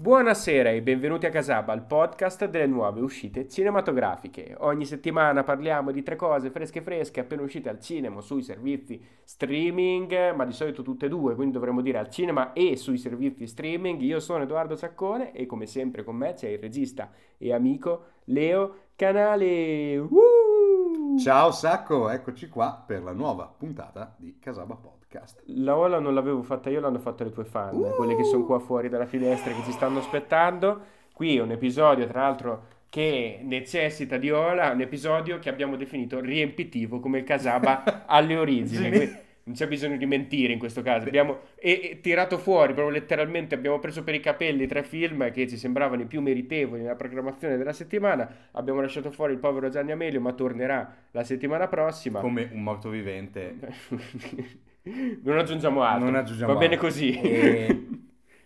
Buonasera e benvenuti a Casaba, il podcast delle nuove uscite cinematografiche. Ogni settimana parliamo di tre cose fresche fresche appena uscite al cinema, sui servizi streaming, ma di solito tutte e due, quindi dovremmo dire al cinema e sui servizi streaming. Io sono Edoardo Saccone e come sempre con me c'è il regista e amico Leo Canale. Uh! Ciao Sacco, eccoci qua per la nuova puntata di Casaba Podcast podcast. La ola non l'avevo fatta io, l'hanno fatta le tue fan, uh! quelle che sono qua fuori dalla finestra che ci stanno aspettando. Qui è un episodio, tra l'altro, che necessita di ola, un episodio che abbiamo definito riempitivo come il Casaba alle origini. sì non c'è bisogno di mentire in questo caso. Abbiamo e, e tirato fuori, proprio letteralmente, abbiamo preso per i capelli tre film che ci sembravano i più meritevoli nella programmazione della settimana. Abbiamo lasciato fuori il povero Gianni Amelio, ma tornerà la settimana prossima. Come un morto vivente. non aggiungiamo altro. Non aggiungiamo Va altro. bene così. E...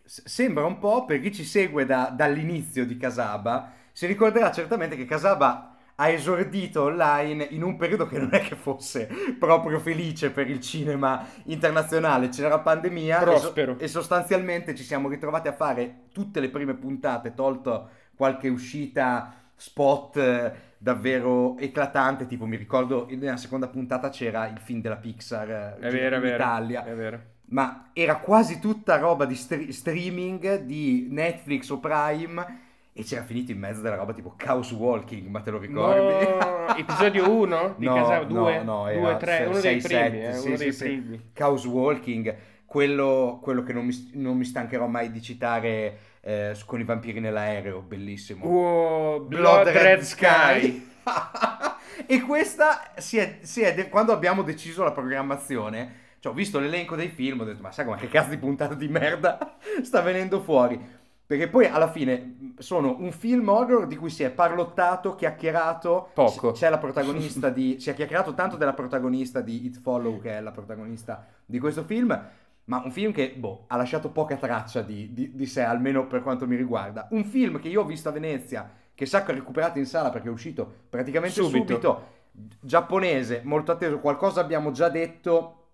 Sembra un po', per chi ci segue da, dall'inizio di Casaba, si ricorderà certamente che Casaba ha esordito online in un periodo che non è che fosse proprio felice per il cinema internazionale. C'era la pandemia Prospero. E, so- e sostanzialmente ci siamo ritrovati a fare tutte le prime puntate, tolto qualche uscita spot davvero eclatante, tipo mi ricordo nella seconda puntata c'era il film della Pixar eh, è vero, in è Italia. È vero. Ma era quasi tutta roba di stre- streaming di Netflix o Prime e c'era finito in mezzo della roba tipo Chaos Walking, ma te lo ricordi? No, episodio 1 di no, Casa 2, no, 2, 3, uno dei primi, eh, sì, uno sì, dei sì. primi. Chaos Walking, quello, quello che non mi, non mi, stancherò mai di citare eh, con i vampiri nell'aereo, bellissimo. Oh, Blood, Blood Red, Red, Sky. e questa si è, si è de- quando abbiamo deciso la programmazione, cioè ho visto l'elenco dei film, ho detto ma sai come che cazzo di puntata di merda sta venendo fuori? Perché poi alla fine sono un film horror di cui si è parlottato, chiacchierato. Poco. C'è la protagonista di. si è chiacchierato tanto della protagonista di It Follow, che è la protagonista di questo film. Ma un film che, boh, ha lasciato poca traccia di, di, di sé, almeno per quanto mi riguarda. Un film che io ho visto a Venezia, che Sacco ha recuperato in sala perché è uscito praticamente subito. subito. Giapponese, molto atteso. Qualcosa abbiamo già detto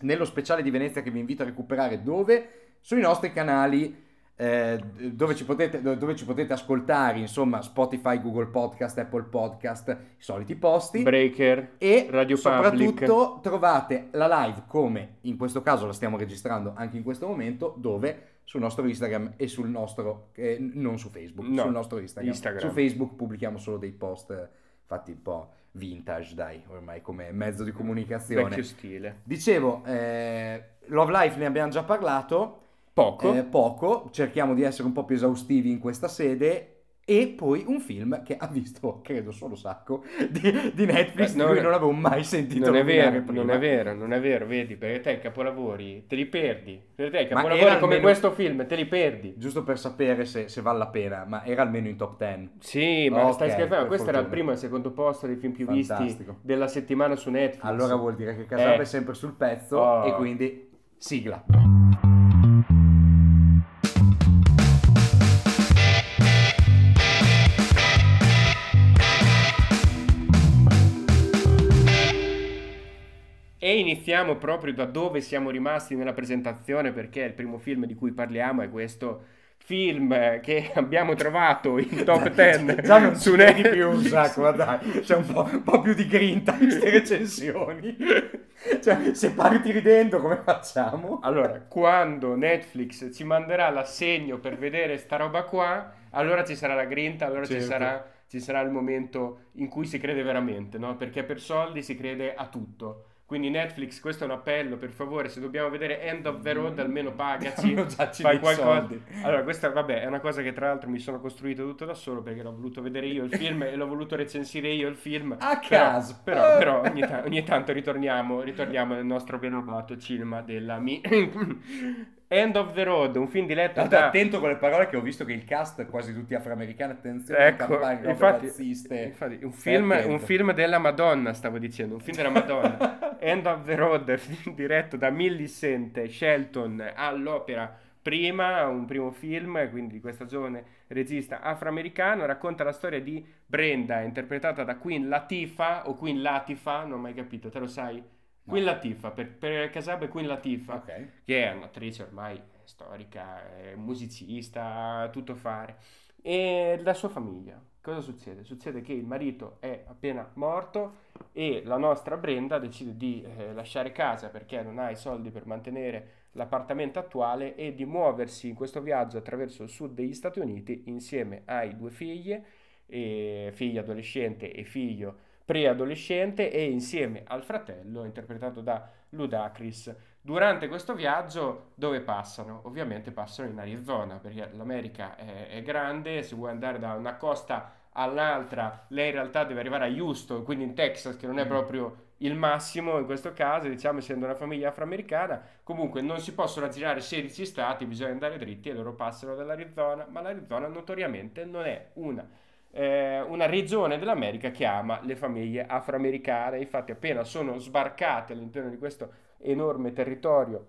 nello speciale di Venezia che vi invito a recuperare. Dove? Sui nostri canali eh, dove, ci potete, dove, ci potete, ascoltare, insomma, Spotify, Google Podcast, Apple Podcast, i soliti posti. Breaker, e Radio soprattutto Public. trovate la live come in questo caso la stiamo registrando anche in questo momento, dove sul nostro Instagram e sul nostro, eh, non su Facebook, no, sul nostro Instagram. Instagram. Su Facebook pubblichiamo solo dei post fatti un po' vintage, dai, ormai come mezzo di comunicazione. Vecchio stile. Dicevo, eh, Love Life ne abbiamo già parlato. Poco. Eh, poco, cerchiamo di essere un po' più esaustivi in questa sede. E poi un film che ha visto, credo, solo sacco di, di Netflix, Beh, di cui non avevo mai sentito non è vero, prima. Non è vero, non è vero, vedi, perché te i capolavori te li perdi. Per te i capolavori come almeno, questo film te li perdi. Giusto per sapere se, se, vale la pena, ma era almeno in top 10. Sì, ma okay, stai scherzando, questo era il primo e il secondo posto dei film più Fantastico. visti della settimana su Netflix. Allora vuol dire che Casab eh. è sempre sul pezzo oh. e quindi sigla. E iniziamo proprio da dove siamo rimasti nella presentazione perché il primo film di cui parliamo è questo film che abbiamo trovato in top 10 già non su Netflix più un sacco dai c'è un po', un po', più di grinta in queste recensioni cioè se parti ridendo come facciamo? allora quando Netflix ci manderà l'assegno per vedere sta roba qua allora ci sarà la grinta allora certo. ci sarà ci sarà il momento in cui si crede veramente no? perché per soldi si crede a tutto quindi Netflix, questo è un appello, per favore, se dobbiamo vedere End of the Road almeno pagaci, fai qualcosa. Soldi. Allora, questa vabbè, è una cosa che tra l'altro mi sono costruito tutto da solo perché l'ho voluto vedere io il film e l'ho voluto recensire io il film. A caso. Però, però, però ogni, ta- ogni, tanto ritorniamo, ritorniamo nel nostro ben amato cinema della mi... End of the Road, un film diretto da... attento con le parole che ho visto che il cast è quasi tutti afroamericani, attenzione, ecco, infatti, razziste. Infatti, un film, un film, della Madonna, stavo dicendo, un film della Madonna. End of the Road, film diretto da Millicent Shelton all'opera prima, un primo film, quindi di questa giovane regista afroamericana, racconta la storia di Brenda, interpretata da Queen Latifah o Queen Latifa, non ho mai capito, te lo sai? Queen Latifah, per, per Casab è Queen Latifah, okay. che è un'attrice ormai storica, è musicista, tutto fare. E la sua famiglia, cosa succede? Succede che il marito è appena morto e la nostra Brenda decide di eh, lasciare casa perché non ha i soldi per mantenere l'appartamento attuale e di muoversi in questo viaggio attraverso il sud degli Stati Uniti insieme ai due figlie, e figlio adolescente e figlio preadolescente e insieme al fratello interpretato da Ludacris. Durante questo viaggio dove passano? Ovviamente passano in Arizona perché l'America è, è grande, se vuoi andare da una costa all'altra, lei in realtà deve arrivare a Houston, quindi in Texas, che non è mm. proprio il massimo in questo caso, diciamo essendo una famiglia afroamericana, comunque non si possono aggirare 16 stati, bisogna andare dritti e loro passano dall'Arizona, ma l'Arizona notoriamente non è una eh, una regione dell'America che ama le famiglie afroamericane. Infatti, appena sono sbarcate all'interno di questo enorme territorio,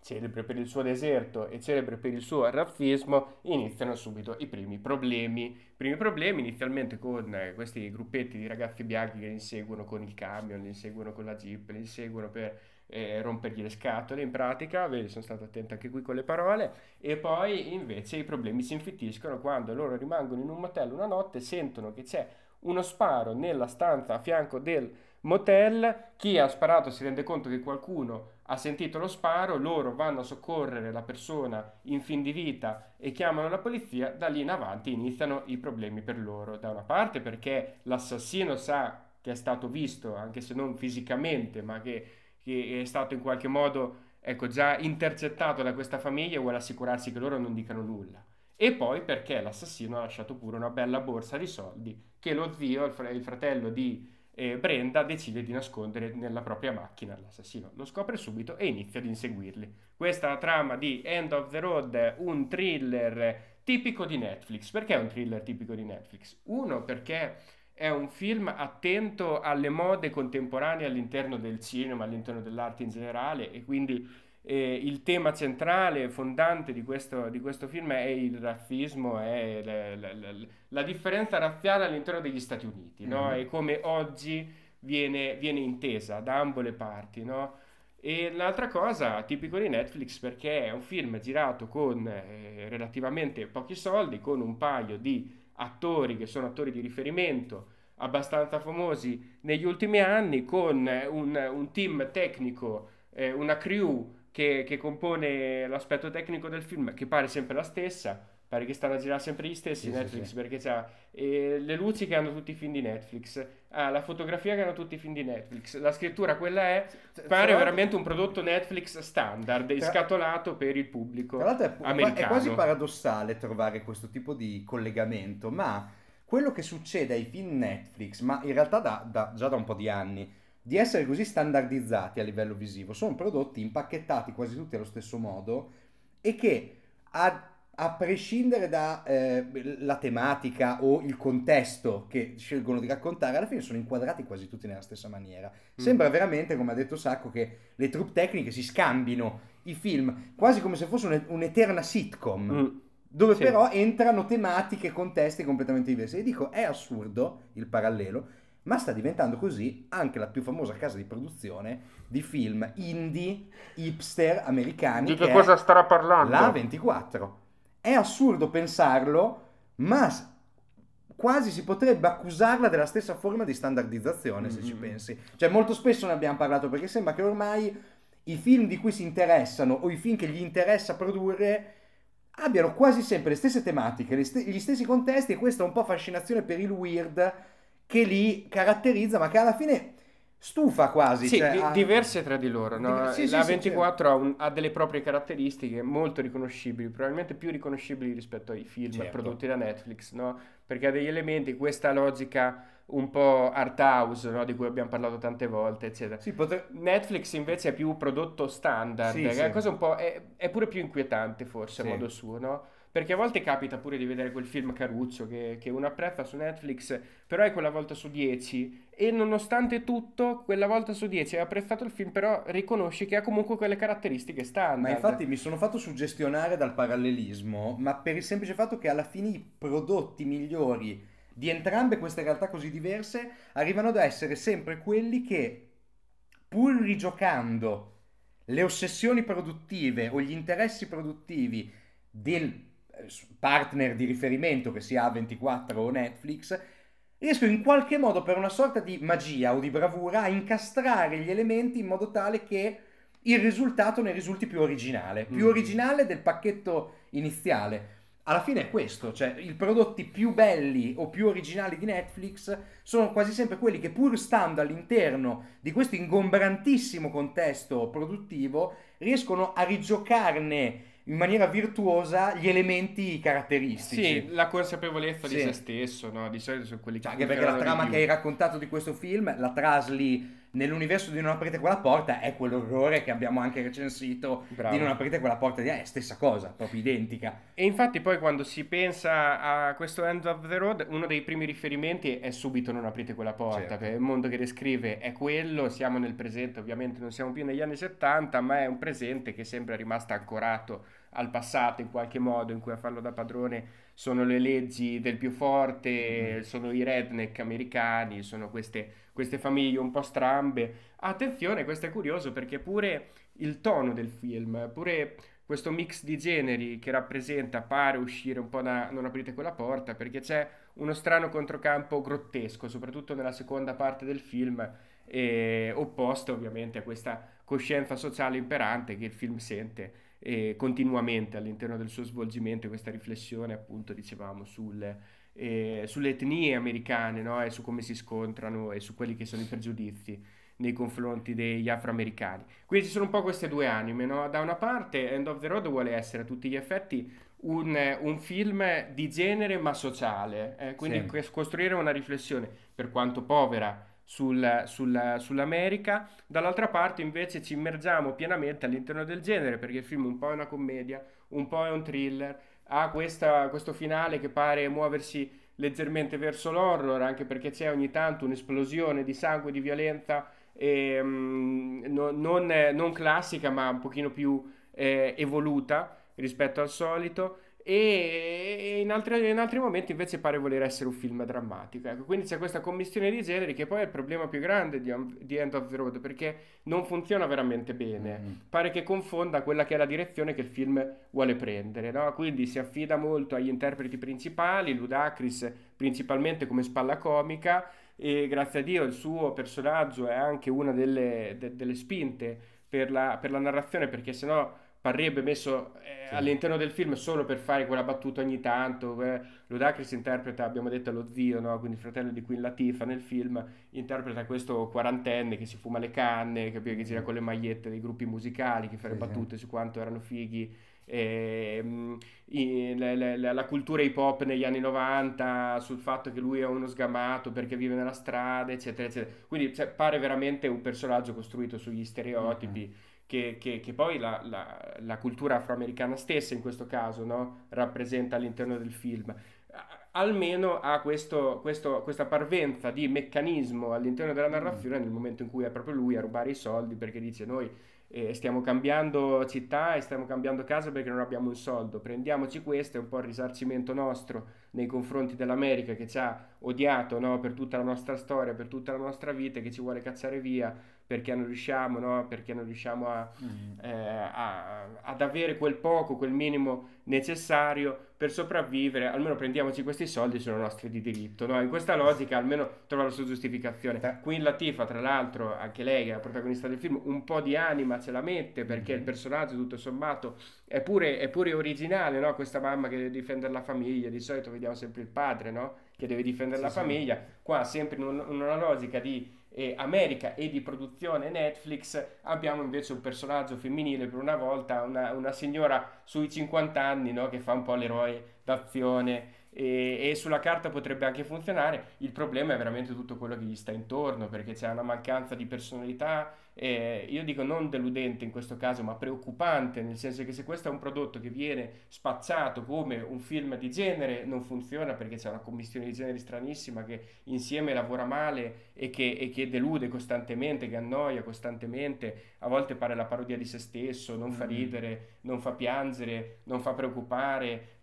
celebre per il suo deserto e celebre per il suo razzismo, iniziano subito i primi problemi. I primi problemi inizialmente con eh, questi gruppetti di ragazzi bianchi che li inseguono con il camion, li inseguono con la jeep, li inseguono per eh, rompergli le scatole in pratica, vedi sono stato attento anche qui con le parole, e poi invece i problemi si infittiscono quando loro rimangono in un motel una notte, sentono che c'è uno sparo nella stanza a fianco del motel, chi ha sparato si rende conto che qualcuno ha sentito lo sparo, loro vanno a soccorrere la persona in fin di vita e chiamano la polizia, da lì in avanti iniziano i problemi per loro, da una parte perché l'assassino sa che è stato visto, anche se non fisicamente, ma che che è stato in qualche modo ecco, già intercettato da questa famiglia e vuole assicurarsi che loro non dicano nulla. E poi perché l'assassino ha lasciato pure una bella borsa di soldi che lo zio, il, fr- il fratello di eh, Brenda, decide di nascondere nella propria macchina. L'assassino lo scopre subito e inizia ad inseguirli. Questa è la trama di End of the Road, un thriller tipico di Netflix. Perché è un thriller tipico di Netflix? Uno, perché è un film attento alle mode contemporanee all'interno del cinema, all'interno dell'arte in generale e quindi eh, il tema centrale, fondante di questo, di questo film è il razzismo, è la, la, la, la, differenza razziale all'interno degli Stati Uniti no? mm-hmm. e come oggi viene, viene, intesa da ambo le parti. No? E l'altra cosa, tipico di Netflix, perché è un film girato con eh, relativamente pochi soldi, con un paio di attori che sono attori di riferimento abbastanza famosi negli ultimi anni, con un, un team tecnico, eh, una crew che, che, compone l'aspetto tecnico del film, che pare sempre la stessa. Pare che stanno a girare sempre gli stessi sì, Netflix sì, sì. perché c'ha eh, le luci che hanno tutti i film di Netflix, ah, la fotografia che hanno tutti i film di Netflix, la scrittura quella è, pare veramente un prodotto Netflix standard, tra... scatolato per il pubblico tra l'altro è, americano. È quasi paradossale trovare questo tipo di collegamento, ma quello che succede ai film Netflix, ma in realtà da, da, già da un po' di anni, di essere così standardizzati a livello visivo, sono prodotti impacchettati quasi tutti allo stesso modo e che a a prescindere dalla eh, tematica o il contesto che scelgono di raccontare, alla fine sono inquadrati quasi tutti nella stessa maniera. Mm. Sembra veramente, come ha detto Sacco, che le troupe tecniche si scambino i film, quasi come se fosse un'eterna sitcom. Mm. Dove sì. però entrano tematiche e contesti completamente diversi. E dico, è assurdo il parallelo, ma sta diventando così anche la più famosa casa di produzione di film indie, hipster, americani. Di che cosa starà parlando? La 24. È assurdo pensarlo, ma quasi si potrebbe accusarla della stessa forma di standardizzazione, mm-hmm. se ci mm-hmm. pensi. Cioè, molto spesso ne abbiamo parlato perché sembra che ormai i film di cui si interessano o i film che gli interessa produrre abbiano quasi sempre le stesse tematiche, gli stessi contesti e questa è un po' fascinazione per il weird che li caratterizza, ma che alla fine stufa quasi. Sì, cioè, di, ha... diverse tra di loro. No? Sì, la sì, 24 sì, ha, un, ha, delle proprie caratteristiche molto riconoscibili, probabilmente più riconoscibili rispetto ai film certo. prodotti da Netflix, no? perché ha degli elementi, questa logica un po' art house, no? di cui abbiamo parlato tante volte, eccetera. Potre... Netflix invece è più prodotto standard. È, è, pure più inquietante forse a modo suo, no? Perché a volte capita pure di vedere quel film caruccio che, che uno apprezza su Netflix, però è quella volta su 10 e nonostante tutto, quella volta su 10 hai apprezzato il film, però riconosci che ha comunque quelle caratteristiche standard. Ma infatti mi sono fatto suggestionare dal parallelismo, ma per il semplice fatto che alla fine i prodotti migliori di entrambe queste realtà così diverse arrivano ad essere sempre quelli che, pur rigiocando le ossessioni produttive o gli interessi produttivi del partner di riferimento, che sia A24 o Netflix, riescono in qualche modo per una sorta di magia o di bravura a incastrare gli elementi in modo tale che il risultato ne risulti più originale, più Mm. originale del pacchetto iniziale. Alla fine è questo, cioè i prodotti più belli o più originali di Netflix sono quasi sempre quelli che pur stando all'interno di questo ingombrantissimo contesto produttivo riescono a rigiocarne in maniera virtuosa gli elementi caratteristici. Sì, la consapevolezza di Sì. se stesso, no? Di solito sono quelli che Cioè, anche perché la trama di che hai raccontato di questo film, la trasli nell'universo di Non aprite quella porta, è quell'orrore che abbiamo anche recensito Bravo. di Non aprite quella porta, di- è stessa cosa, proprio identica. E infatti poi quando si pensa a questo End of the Road, uno dei primi riferimenti è subito non aprite quella porta, Certo. perché il mondo che descrive è quello, siamo nel presente, ovviamente non siamo più negli anni 70, ma è un presente che sembra rimasto ancorato al passato in qualche modo, in cui a farlo da padrone sono le leggi del più forte, Mm. sono i redneck americani, sono queste, queste famiglie un po' strambe. Attenzione, questo è curioso perché pure il tono del film, pure questo mix di generi che rappresenta pare uscire un po' da non aprite quella porta perché c'è uno strano controcampo grottesco, soprattutto nella seconda parte del film, eh, opposto ovviamente a questa coscienza sociale imperante che il film sente eh, continuamente all'interno del suo svolgimento, questa riflessione appunto dicevamo sul, eh, sulle etnie americane no? e su come si scontrano e su quelli che sono i pregiudizi nei confronti degli afroamericani. Quindi ci sono un po' queste due anime, no? Da una parte End of the Road vuole essere a tutti gli effetti un, un film di genere ma sociale, eh, quindi Sì. cos- costruire una riflessione per quanto povera sul- sul- sull'America, dall'altra parte invece ci immergiamo pienamente all'interno del genere perché il film un po' è una commedia, un po' è un thriller, ha questa- questo finale che pare muoversi leggermente verso l'horror, anche perché c'è ogni tanto un'esplosione di sangue, di violenza, ehm, no- non, eh, non classica, ma un pochino più eh, evoluta rispetto al solito. E in altri, in altri momenti invece pare voler essere un film drammatico. Ecco, quindi c'è questa commistione di generi che poi è il problema più grande di, di End of the Road perché non funziona veramente bene Mm. pare che confonda quella che è la direzione che il film vuole prendere, no? Quindi si affida molto agli interpreti principali, Ludacris principalmente come spalla comica e grazie a Dio il suo personaggio è anche una delle, de- delle spinte per la, per la narrazione perché sennò parrebbe messo eh, Sì. all'interno del film solo per fare quella battuta ogni tanto. eh, Ludacris interpreta, abbiamo detto, lo zio, no? Quindi il fratello di Queen Latifah nel film, interpreta questo quarantenne che si fuma le canne, capito? che gira con le magliette dei gruppi musicali, che fa le Sì, sì. battute su quanto erano fighi. i- la, la- la- la cultura hip hop negli anni 90 sul fatto che lui è uno sgamato perché vive nella strada eccetera eccetera quindi cioè, pare veramente un personaggio costruito sugli stereotipi che, che- che poi la, la- la cultura afroamericana stessa in questo caso no, rappresenta all'interno del film. Almeno ha questo- questo- questa parvenza di meccanismo all'interno della narrazione nel momento in cui è proprio lui a rubare i soldi perché dice noi eh, stiamo cambiando città e stiamo cambiando casa perché non abbiamo un soldo, prendiamoci questo, è un po' il risarcimento nostro nei confronti dell'America che ci ha odiato no, per tutta la nostra storia, per tutta la nostra vita, che ci vuole cacciare via perché non riusciamo, no, perché non riusciamo a, Mm. eh, a- ad avere quel poco, quel minimo necessario per sopravvivere, almeno prendiamoci questi soldi, sono nostri di diritto. no? In questa logica almeno trova la sua giustificazione. Queen Latifah, tra l'altro, anche lei che è la protagonista del film, un po' di anima ce la mette perché il personaggio tutto sommato è pure, è pure originale, no? questa mamma che deve difendere la famiglia, di solito vediamo sempre il padre no? che deve difendere Sì, la sì. famiglia, qua sempre in, un- in una logica di eh, America e di produzione Netflix abbiamo invece un personaggio femminile per una volta, una, una signora sui 50 anni no? che fa un po' l'eroe d'azione e, e sulla carta potrebbe anche funzionare, il problema è veramente tutto quello che gli sta intorno perché c'è una mancanza di personalità, eh, io dico non deludente in questo caso ma preoccupante, nel senso che se questo è un prodotto che viene spacciato come un film di genere non funziona perché c'è una commissione di generi stranissima che insieme lavora male e che, e che delude costantemente, che annoia costantemente, a volte pare la parodia di se stesso, non fa Mm. ridere, non fa piangere, non fa preoccupare,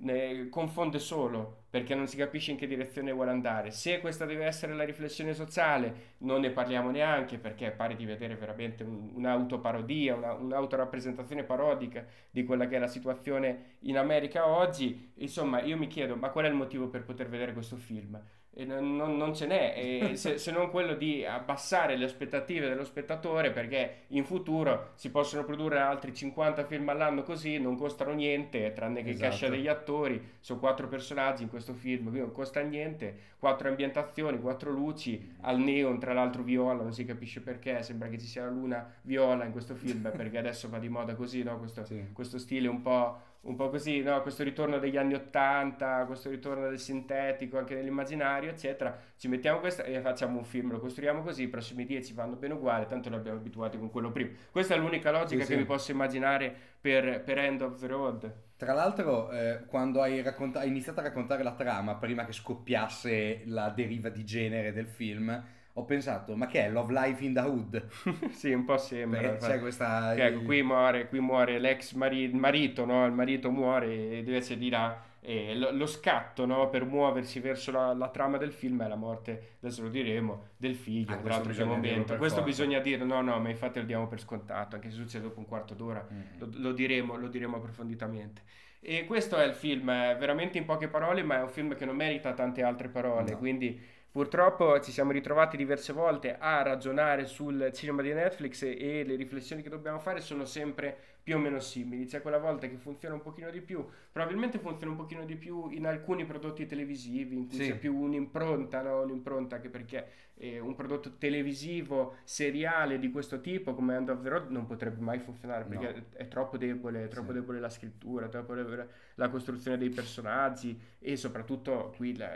confonde solo perché non si capisce in che direzione vuole andare. Se questa deve essere la riflessione sociale, non ne parliamo neanche perché pare di vedere veramente un, un'autoparodia, una, un'autorappresentazione parodica di quella che è la situazione in America oggi. Insomma, io mi chiedo, ma qual è il motivo per poter vedere questo film? Non, non, non, ce n'è, se, se, non quello di abbassare le aspettative dello spettatore perché in futuro si possono produrre altri 50 film all'anno così, non costano niente, tranne che esatto. cascia degli attori, sono quattro personaggi in questo film, quindi non costa niente, quattro ambientazioni, quattro luci, al neon tra l'altro viola, non si capisce perché, sembra che ci sia la luna viola in questo film perché adesso va di moda così, no? questo, sì. questo stile un po' un po' così, no? questo ritorno degli anni Ottanta, questo ritorno del sintetico anche nell'immaginario, eccetera. Ci mettiamo questo e facciamo un film, lo costruiamo così, i prossimi dieci vanno bene uguali, tanto lo abbiamo abituati con quello prima. Questa è l'unica logica sì, che sì. mi posso immaginare per, per, End of the Road. Tra l'altro, eh, quando hai, racconta- hai iniziato a raccontare la trama, prima che scoppiasse la deriva di genere del film, ho pensato, ma che è Love Life in the Hood? sì, un po' sembra. Beh, c'è questa... Ecco, qui muore, qui muore l'ex mari- marito, no? Il marito muore e invece dirà... E lo, lo, scatto no, per muoversi verso la, la, trama del film è la morte, adesso lo diremo, del figlio. Ah, tra l'altro momento. Questo forza. bisogna dire, no, no, ma infatti lo diamo per scontato, anche se succede dopo un quarto d'ora, mm. lo, lo, diremo, lo diremo approfonditamente. E questo è il film, veramente in poche parole, ma è un film che non merita tante altre parole, no. quindi Purtroppo ci siamo ritrovati diverse volte a ragionare sul cinema di Netflix e, le riflessioni che dobbiamo fare sono sempre più o meno simili. C'è quella volta che funziona un pochino di più, probabilmente funziona un pochino di più in alcuni prodotti televisivi in cui sì. c'è più un'impronta, no? un'impronta anche perché eh, un prodotto televisivo seriale di questo tipo come End of the Road non potrebbe mai funzionare perché no. è, troppo debole, è troppo sì. debole la scrittura, è troppo debole la costruzione dei personaggi e soprattutto qui la,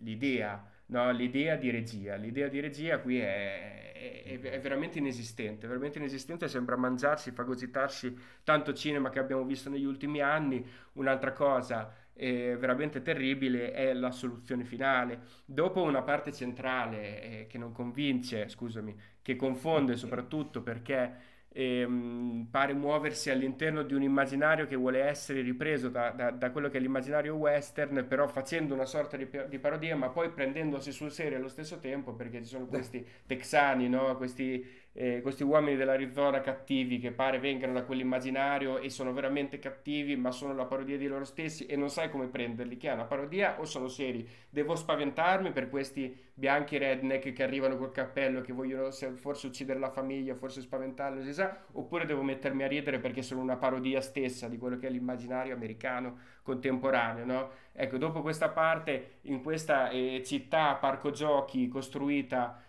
l'idea No, l'idea di regia, l'idea di regia qui è, è, è, veramente inesistente, veramente inesistente, sembra mangiarsi, fagocitarsi tanto cinema che abbiamo visto negli ultimi anni. Un'altra cosa eh, veramente terribile è la soluzione finale. Dopo una parte centrale eh, che non convince, scusami, che confonde soprattutto perché e, mh, pare muoversi all'interno di un immaginario che vuole essere ripreso da, da, da, quello che è l'immaginario western, però facendo una sorta di, di, parodia, ma poi prendendosi sul serio allo stesso tempo, perché ci sono questi texani, no? questi eh, questi uomini dell'Arizona cattivi che pare vengano da quell'immaginario e sono veramente cattivi ma sono la parodia di loro stessi e non sai come prenderli, che è una parodia o sono seri. Devo spaventarmi per questi bianchi redneck che arrivano col cappello che vogliono forse uccidere la famiglia, forse spaventarli, si sa, oppure devo mettermi a ridere perché sono una parodia stessa di quello che è l'immaginario americano contemporaneo, no? Ecco, dopo questa parte, in questa eh, città, parco giochi costruita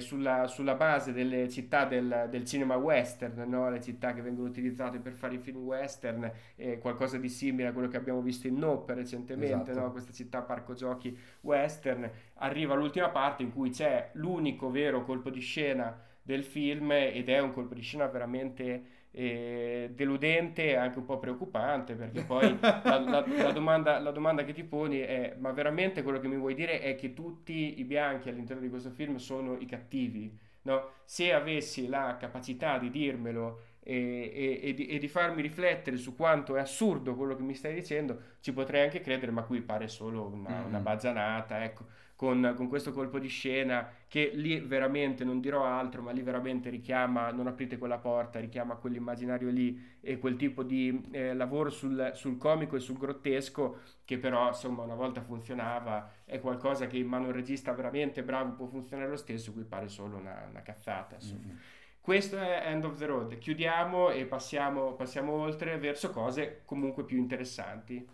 sulla, sulla, base delle città del, del cinema western, no? le città che vengono utilizzate per fare i film western, eh, qualcosa di simile a quello che abbiamo visto in Nope recentemente, esatto. no? questa città parco giochi western, arriva l'ultima parte in cui c'è l'unico vero colpo di scena del film ed è un colpo di scena veramente eh, deludente e anche un po' preoccupante perché poi la, la, la, domanda, la, domanda, che ti poni è ma veramente quello che mi vuoi dire è che tutti i bianchi all'interno di questo film sono i cattivi? No? Se avessi la capacità di dirmelo e, e, e, di, e, di, farmi riflettere su quanto è assurdo quello che mi stai dicendo, ci potrei anche credere, ma qui pare solo una, mm-hmm. una bazzanata. Ecco con, con, questo colpo di scena che lì veramente, non dirò altro, ma lì veramente richiama, non aprite quella porta, richiama quell'immaginario lì e quel tipo di eh, lavoro sul, sul, comico e sul grottesco che però insomma una volta funzionava, è qualcosa che in mano un regista veramente bravo può funzionare lo stesso, qui pare solo una, una cazzata. Mm-hmm. Questo è End of the Road, chiudiamo e passiamo, passiamo oltre verso cose comunque più interessanti.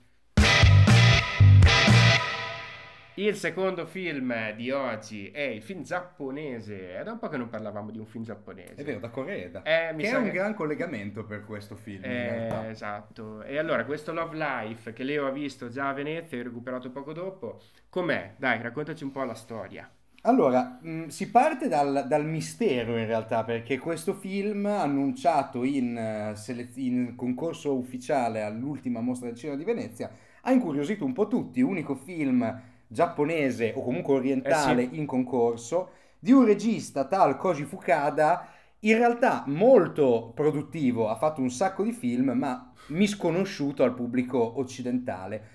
Il secondo film di oggi è il film giapponese. È da un po' che non parlavamo di un film giapponese. È vero, da Corea. Eh, che è un che... gran collegamento per questo film. Eh, esatto. E allora, questo Love Life che Leo ha visto già a Venezia e recuperato poco dopo, com'è? Dai, raccontaci un po' la storia. Allora, mh, mm, si parte dal, dal, mistero in realtà, perché questo film, annunciato in, sele- in concorso ufficiale all'ultima mostra del cinema di Venezia, ha incuriosito un po' tutti. Unico film giapponese o comunque orientale eh sì. in concorso di un regista tal Koji Fukada in realtà molto produttivo, ha fatto un sacco di film ma misconosciuto al pubblico occidentale.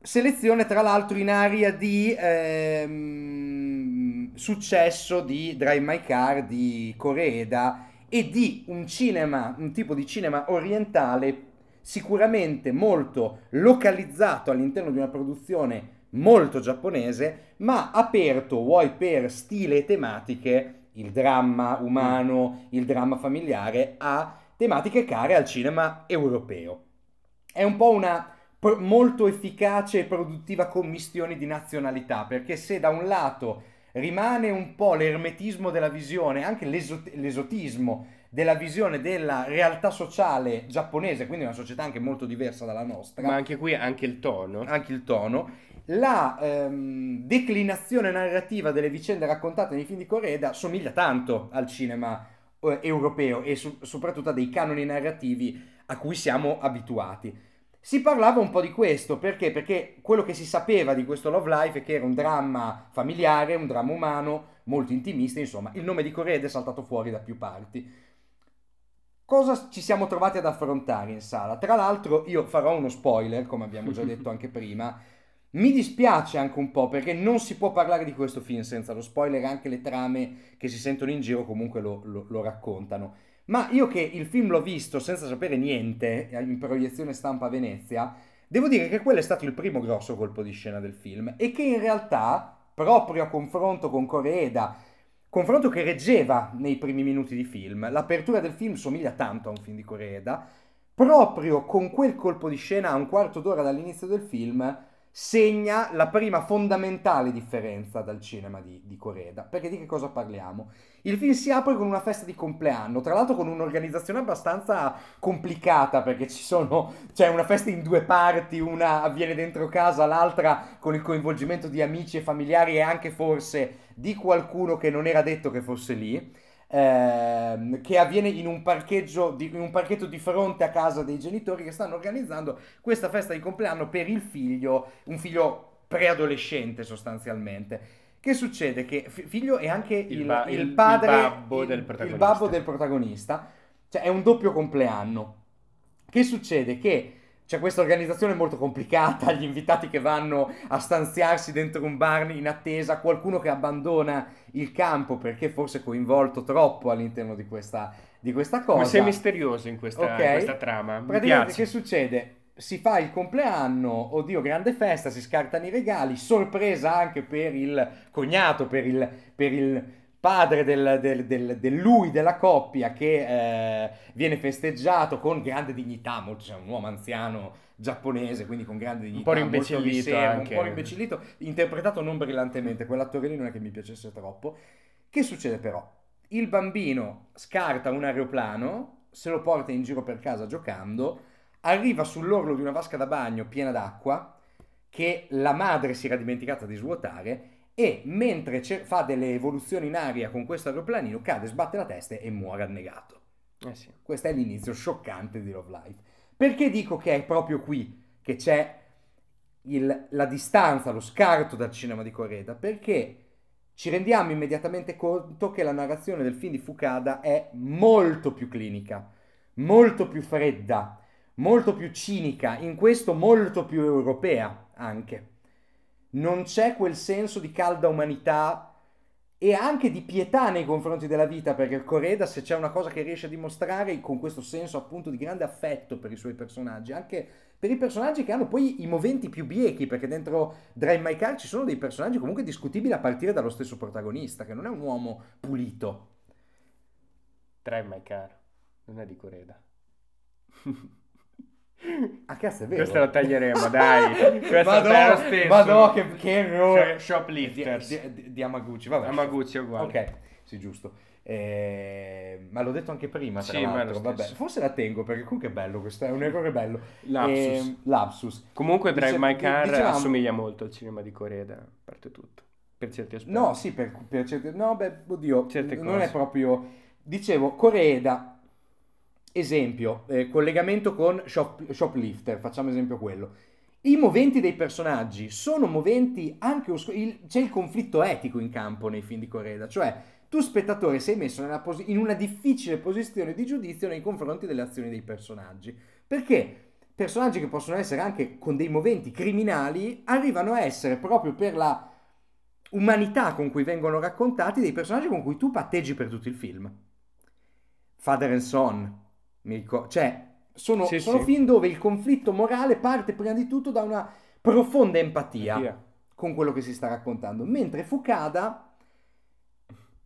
selezione tra l'altro in area di ehm, successo di Drive My Car di Koreeda e di un cinema, un tipo di cinema orientale sicuramente molto localizzato all'interno di una produzione molto giapponese, ma aperto, vuoi per stile e tematiche, il dramma umano, il dramma familiare, a tematiche care al cinema europeo. È un po' una pro- molto efficace e produttiva commistione di nazionalità, perché se da un lato rimane un po' l'ermetismo della visione, anche l'esot- l'esotismo della visione della realtà sociale giapponese, quindi una società anche molto diversa dalla nostra. Ma anche qui anche il tono. Anche il tono. La ehm, declinazione narrativa delle vicende raccontate nei film di Coreda somiglia tanto al cinema eh, europeo e su- soprattutto a dei canoni narrativi a cui siamo abituati. Si parlava un po' di questo perché? Perché quello che si sapeva di questo Love Life è che era un dramma familiare, un dramma umano, molto intimista, insomma, il nome di Coreda è saltato fuori da più parti. Cosa ci siamo trovati ad affrontare in sala? Tra l'altro io farò uno spoiler, come abbiamo già detto anche prima. Mi dispiace anche un po' perché non si può parlare di questo film senza lo spoiler, anche le trame che si sentono in giro comunque lo, lo, lo raccontano. Ma io che il film l'ho visto senza sapere niente, in proiezione stampa a Venezia, devo dire che quello è stato il primo grosso colpo di scena del film e che in realtà, proprio a confronto con Coreeda, confronto che reggeva nei primi minuti di film. L'apertura del film somiglia tanto a un film di Coreeda. Proprio con quel colpo di scena, a un quarto d'ora dall'inizio del film, segna la prima fondamentale differenza dal cinema di, di Coreda. Perché di che cosa parliamo? Il film si apre con una festa di compleanno, tra l'altro con un'organizzazione abbastanza complicata perché ci sono, c'è una festa in due parti, una avviene dentro casa, l'altra con il coinvolgimento di amici e familiari e anche forse di qualcuno che non era detto che fosse lì. Ehm, che avviene in un, parcheggio di, in un parchetto di fronte a casa dei genitori che stanno organizzando questa festa di compleanno per il figlio, un figlio preadolescente sostanzialmente. Che succede? Che figlio è anche il, Il ba- il padre, il babbo del il babbo del protagonista, cioè è un doppio compleanno. Che succede? Che c'è questa organizzazione molto complicata, gli invitati che vanno a stanziarsi dentro un bar in attesa, qualcuno che abbandona il campo perché forse coinvolto troppo all'interno di questa, di questa cosa. Come sei misterioso in questa, Ok. in questa trama. Mi Praticamente piace. che succede? Si fa il compleanno, oddio, grande festa, si scartano i regali, sorpresa anche per il cognato, per il, per il padre del, del- del- del lui, della coppia, che eh, viene festeggiato con grande dignità, molto, cioè un uomo anziano giapponese, quindi con grande dignità. po' molto rimbecillito anche. Un po' rimbecillito, interpretato non brillantemente, quell'attore lì non è che mi piacesse troppo. Che succede però? Il bambino scarta un aeroplano, se lo porta in giro per casa giocando, arriva sull'orlo di una vasca da bagno piena d'acqua che la madre si era dimenticata di svuotare e mentre cer- fa delle evoluzioni in aria con questo aeroplanino cade, sbatte la testa e muore annegato. Eh sì. Questo è l'inizio scioccante di Love Life. Perché dico che è proprio qui che c'è il- la distanza, lo scarto dal cinema di Coreda? Perché ci rendiamo immediatamente conto che la narrazione del film di Fukada è molto più clinica, molto più fredda, molto più cinica, in questo molto più europea anche. Non c'è quel senso di calda umanità e anche di pietà nei confronti della vita, perché il Coreda, se c'è una cosa che riesce a dimostrare con questo senso appunto di grande affetto per i suoi personaggi, anche per i personaggi che hanno poi i moventi più biechi, perché dentro Drive My Car ci sono dei personaggi comunque discutibili a partire dallo stesso protagonista, che non è un uomo pulito. Drive My Car. Non è di Coreda. Ah, cazzo, è vero. Questo lo taglieremo, dai. Questo Madò, è lo stesso. madò, che, che errore. Sh- Shoplifters. Di, di- di Amaguchi, vabbè. Yamaguchi è uguale. Ok, sì, giusto. Eh, ma l'ho detto anche prima, tra Sì, l'altro. Vabbè, forse la tengo perché comunque è bello questo, è un errore bello. Lapsus. Ehm, lapsus. Comunque Drive Dice- My Car dicevamo- assomiglia molto al cinema di Coreda, a parte tutto. Per certi aspetti. No, sì, per, per certe... No, beh, oddio, Certe non cose. è proprio... Dicevo, Coreda, esempio, eh, collegamento con shop- Shoplifter, facciamo esempio quello. I moventi dei personaggi sono moventi anche oscuri, il- c'è il conflitto etico in campo nei film di Coreda, cioè tu spettatore sei messo posi- in una difficile posizione di giudizio nei confronti delle azioni dei personaggi. Perché? personaggi che possono essere anche con dei moventi criminali, arrivano a essere proprio per la umanità con cui vengono raccontati dei personaggi con cui tu patteggi per tutto il film. Father and Son, mi ricordo, cioè sono, Sì, sono sì. film dove il conflitto morale parte prima di tutto da una profonda empatia Empatia. con quello che si sta raccontando, mentre Fukada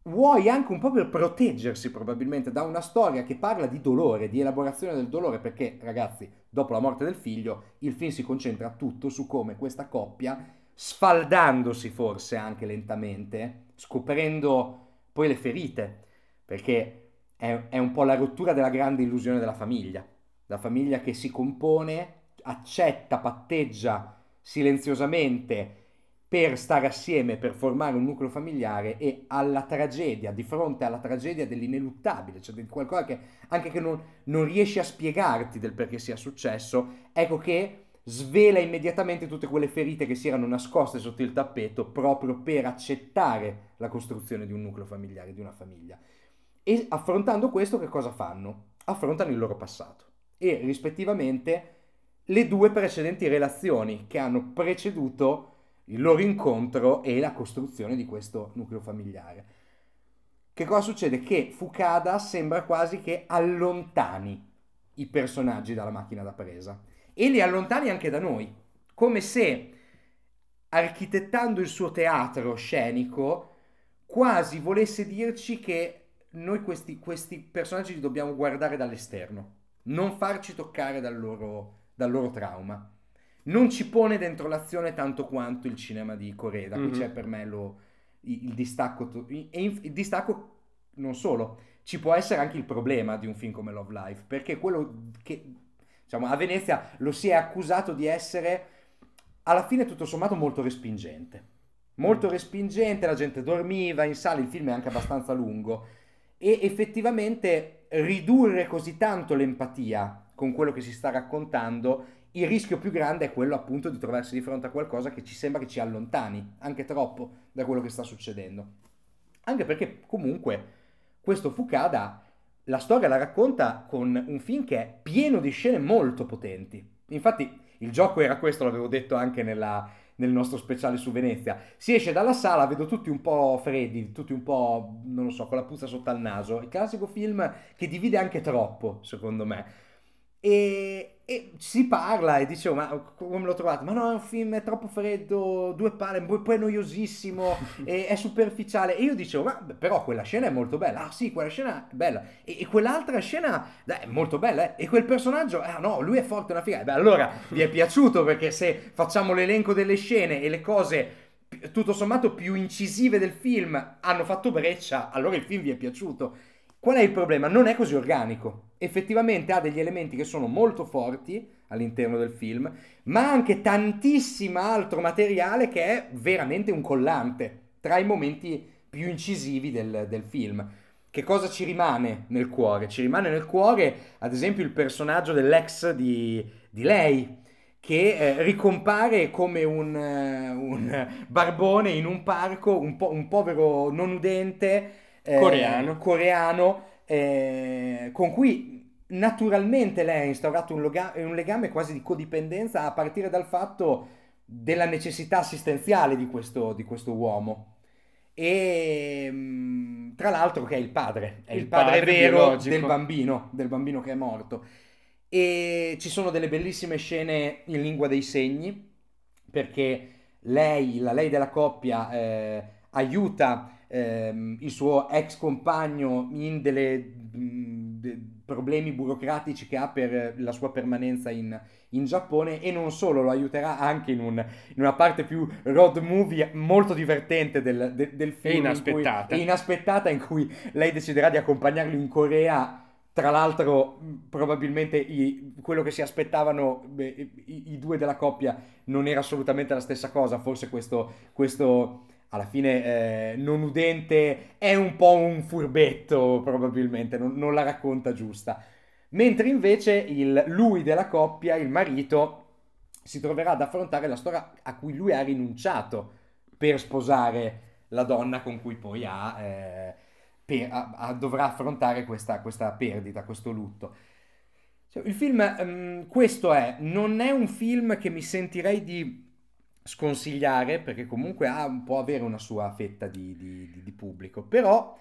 vuoi anche un po' per proteggersi probabilmente da una storia che parla di dolore, di elaborazione del dolore, perché ragazzi, dopo la morte del figlio, il film si concentra tutto su come questa coppia, sfaldandosi forse anche lentamente, scoprendo poi le ferite, perché è, è un po' la rottura della grande illusione della famiglia, la famiglia che si compone, accetta, patteggia silenziosamente per stare assieme, per formare un nucleo familiare e alla tragedia, di fronte alla tragedia dell'ineluttabile, cioè di qualcosa che anche che non, non riesci a spiegarti del perché sia successo, ecco che svela immediatamente tutte quelle ferite che si erano nascoste sotto il tappeto proprio per accettare la costruzione di un nucleo familiare, di una famiglia. E affrontando questo che cosa fanno? Affrontano il loro passato e rispettivamente le due precedenti relazioni che hanno preceduto il loro incontro e la costruzione di questo nucleo familiare. Che cosa succede? Che Fukada sembra quasi che allontani i personaggi dalla macchina da presa e li allontani anche da noi, come se architettando il suo teatro scenico quasi volesse dirci che noi questi, questi personaggi li dobbiamo guardare dall'esterno, non farci toccare dal loro, dal loro trauma. Non ci pone dentro l'azione tanto quanto il cinema di Coreda. Qui Mhm. c'è per me lo- il, il distacco. E in- il distacco non solo, ci può essere anche il problema di un film come Love Life, perché quello che diciamo, a Venezia lo si è accusato di essere alla fine tutto sommato molto respingente. Molto Mm. respingente, la gente dormiva in sala, il film è anche abbastanza lungo e effettivamente ridurre così tanto l'empatia con quello che si sta raccontando, il rischio più grande è quello appunto di trovarsi di fronte a qualcosa che ci sembra che ci allontani anche troppo da quello che sta succedendo. Anche perché comunque questo Fukada la storia la racconta con un film che è pieno di scene molto potenti. Infatti il gioco era questo, l'avevo detto anche nella- nel nostro speciale su Venezia. Si esce dalla sala, vedo tutti un po' freddi, tutti un po', non lo so, con la puzza sotto al naso. Il classico film che divide anche troppo, secondo me. E, e si parla e dicevo, ma come l'ho trovato? Ma no, è un film è troppo freddo, due palle, poi è noiosissimo, è superficiale. E io dicevo, ma però quella scena è molto bella. Ah sì, quella scena è bella. E, e quell'altra scena dai, è molto bella. eh. E quel personaggio, ah no, lui è forte, una figa. Beh, allora vi è piaciuto perché se facciamo l'elenco delle scene e le cose tutto sommato più incisive del film hanno fatto breccia, allora il film vi è piaciuto. Qual è il problema? Non è così organico. Effettivamente ha degli elementi che sono molto forti all'interno del film, ma anche tantissimo altro materiale che è veramente un collante tra i momenti più incisivi del, del film. Che cosa ci rimane nel cuore? Ci rimane nel cuore, ad esempio, il personaggio dell'ex di, di lei, che eh, ricompare come un, eh, un barbone in un parco, un, po- un povero non udente eh, Coreano. coreano, eh, con cui naturalmente lei ha instaurato un, loga- un legame quasi di codipendenza a partire dal fatto della necessità assistenziale di questo, di questo uomo. E mm, tra l'altro che è il padre, è il, Il padre, padre vero del bambino, del bambino che è morto. E ci sono delle bellissime scene in lingua dei segni, perché lei, la lei della coppia, eh, aiuta ehm, il suo ex compagno in delle mh, problemi burocratici che ha per la sua permanenza in, in Giappone e non solo, lo aiuterà anche in, un- in una parte più road movie molto divertente del, de- del film. in cui- inaspettata. e inaspettata in cui lei deciderà di accompagnarlo in Corea. Tra l'altro, probabilmente i- quello che si aspettavano beh, i, i due della coppia non era assolutamente la stessa cosa. Forse questo, questo alla fine eh, non udente è un po' un furbetto, probabilmente, non, non la racconta giusta. Mentre invece il, lui della coppia, il marito, si troverà ad affrontare la storia a cui lui ha rinunciato per sposare la donna con cui poi ha, eh, per- ha- ha- dovrà affrontare questa, questa perdita, questo lutto. Cioè, il film, um, questo è, non è un film che mi sentirei di sconsigliare perché comunque ha, può avere una sua fetta di, di, di, pubblico, però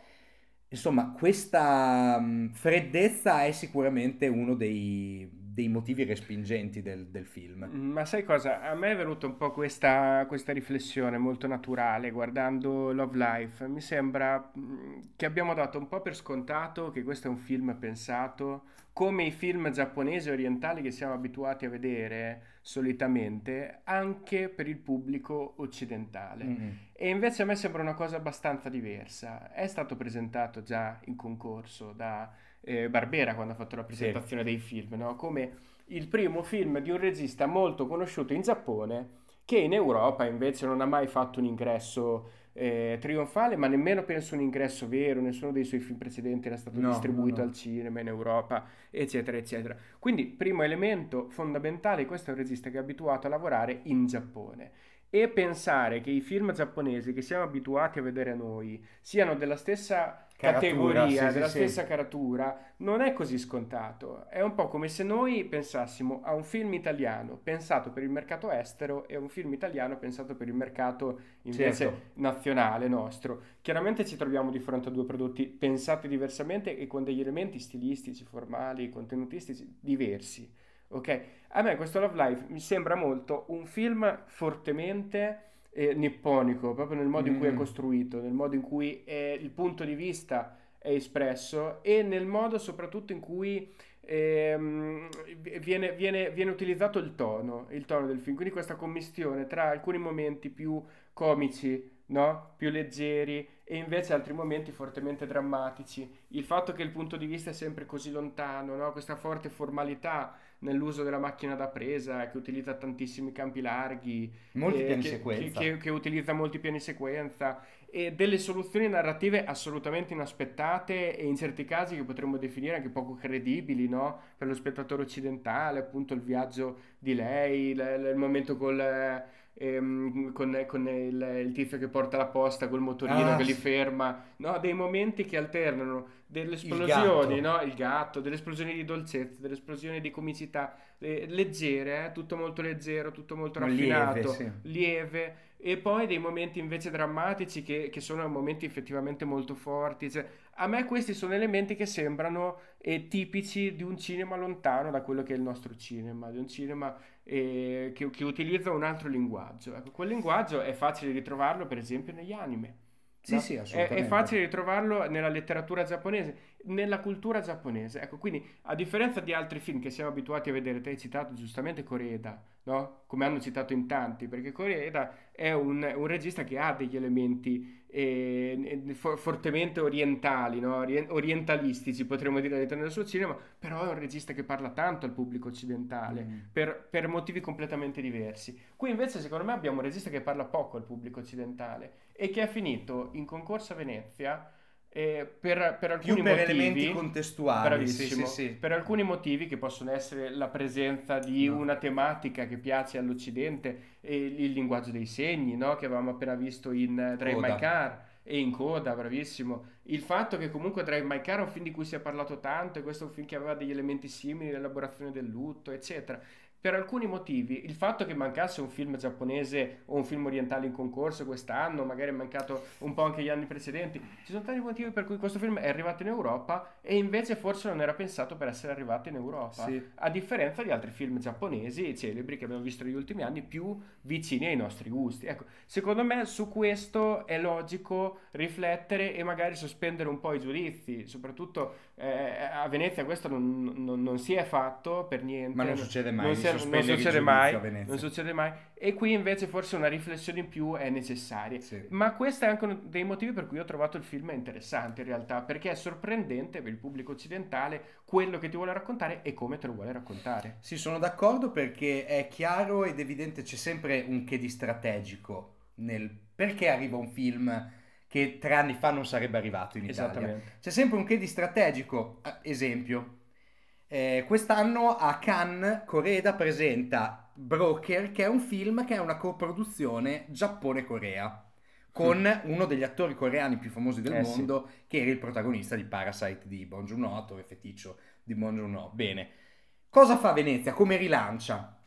insomma questa um, freddezza è sicuramente uno dei, dei motivi respingenti del, del, film. Ma sai cosa? A me è venuta un po' questa, questa, riflessione molto naturale guardando Love Life. Mi sembra mm, che abbiamo dato un po' per scontato che questo è un film pensato come i film giapponesi orientali che siamo abituati a vedere solitamente anche per il pubblico occidentale. Mm-hmm. E invece a me sembra una cosa abbastanza diversa. È stato presentato già in concorso da eh, Barbera quando ha fatto la presentazione sì. dei film, no? come il primo film di un regista molto conosciuto in Giappone che in Europa invece non ha mai fatto un ingresso eh, trionfale, ma nemmeno penso un ingresso vero, nessuno dei suoi film precedenti era stato no, distribuito no, no. al cinema in Europa, eccetera, eccetera. Quindi, primo elemento fondamentale, questo è un regista che è abituato a lavorare in Giappone e pensare che i film giapponesi che siamo abituati a vedere noi siano della stessa caratura, categoria, sì, della sì, stessa sì. caratura, non è così scontato. È un po' come se noi pensassimo a un film italiano pensato per il mercato estero e a un film italiano pensato per il mercato invece certo. nazionale nostro. Chiaramente ci troviamo di fronte a due prodotti pensati diversamente e con degli elementi stilistici, formali, contenutistici diversi. Ok? A me questo Love Life mi sembra molto un film fortemente eh, nipponico, proprio nel modo in cui è mm. costruito, nel modo in cui è, il punto di vista è espresso e nel modo soprattutto in cui ehm, viene, viene, viene, utilizzato il tono, il tono del film, quindi questa commistione tra alcuni momenti più comici, no? più leggeri e invece altri momenti fortemente drammatici. Il fatto che il punto di vista è sempre così lontano, no? questa forte formalità nell'uso della macchina da presa che utilizza tantissimi campi larghi, molti eh, piani che, sequenza. Che, che, che, utilizza molti piani sequenza e delle soluzioni narrative assolutamente inaspettate e in certi casi che potremmo definire anche poco credibili no? per lo spettatore occidentale, appunto il viaggio di lei, il, il momento col ehm, con, con il, il, tizio che porta la posta col motorino ah, che li ferma, no? dei momenti che alternano delle esplosioni, il gatto, no? il gatto delle esplosioni di dolcezza, delle esplosioni di comicità eh, leggere, eh? tutto molto leggero, tutto molto raffinato, lieve, sì. lieve, e poi dei momenti invece drammatici che, che sono momenti effettivamente molto forti. Cioè, a me questi sono elementi che sembrano eh, tipici di un cinema lontano da quello che è il nostro cinema, di un cinema eh, che, che, utilizza un altro linguaggio. Ecco, quel linguaggio è facile ritrovarlo per esempio negli anime. Sì, no? sì, assolutamente. È, è, facile ritrovarlo nella letteratura giapponese, nella cultura giapponese. Ecco, quindi a differenza di altri film che siamo abituati a vedere, te hai citato giustamente Koreeda, no? Come hanno citato in tanti, perché Koreeda è un, un regista che ha degli elementi eh, for- fortemente orientali, no? orientalistici potremmo dire all'interno del suo cinema, però è un regista che parla tanto al pubblico occidentale mm. per, per, motivi completamente diversi. Qui invece secondo me abbiamo un regista che parla poco al pubblico occidentale e che ha finito in concorso a Venezia eh, per, per, alcuni Più per motivi, elementi contestuali, sì, sì, sì. per alcuni motivi che possono essere la presenza di no. una tematica che piace all'Occidente, il linguaggio dei segni, no? che avevamo appena visto in Drive My Car e in coda, bravissimo. Il fatto che comunque Drive My Car è un film di cui si è parlato tanto e questo è un film che aveva degli elementi simili, l'elaborazione del lutto, eccetera per alcuni motivi il fatto che mancasse un film giapponese o un film orientale in concorso quest'anno, magari è mancato un po' anche gli anni precedenti, ci sono tanti motivi per cui questo film è arrivato in Europa e invece forse non era pensato per essere arrivato in Europa, sì. a differenza di altri film giapponesi celebri che abbiamo visto negli ultimi anni più vicini ai nostri gusti. Ecco, secondo me su questo è logico riflettere e magari sospendere un po' i giudizi, soprattutto eh, a Venezia questo non, non, non, si è fatto per niente. Ma non succede mai. Non, si, non succede mai, non succede mai. E qui invece forse una riflessione in più è necessaria. Sì. Ma questo è anche uno dei motivi per cui ho trovato il film interessante in realtà, perché è sorprendente per il pubblico occidentale quello che ti vuole raccontare e come te lo vuole raccontare. Sì, sono d'accordo perché è chiaro ed evidente, c'è sempre un che di strategico nel perché arriva un film che tre anni fa non sarebbe arrivato in Italia. C'è sempre un che di strategico, esempio. Eh, quest'anno a Cannes Coreda presenta Broker, che è un film che è una coproduzione Giappone-Corea, con mm. uno degli attori coreani più famosi del eh, mondo, sì. che era il protagonista di Parasite di Bong Joon-ho, attore feticcio di Bong Joon-ho. Bene, Cosa fa Venezia? Come rilancia?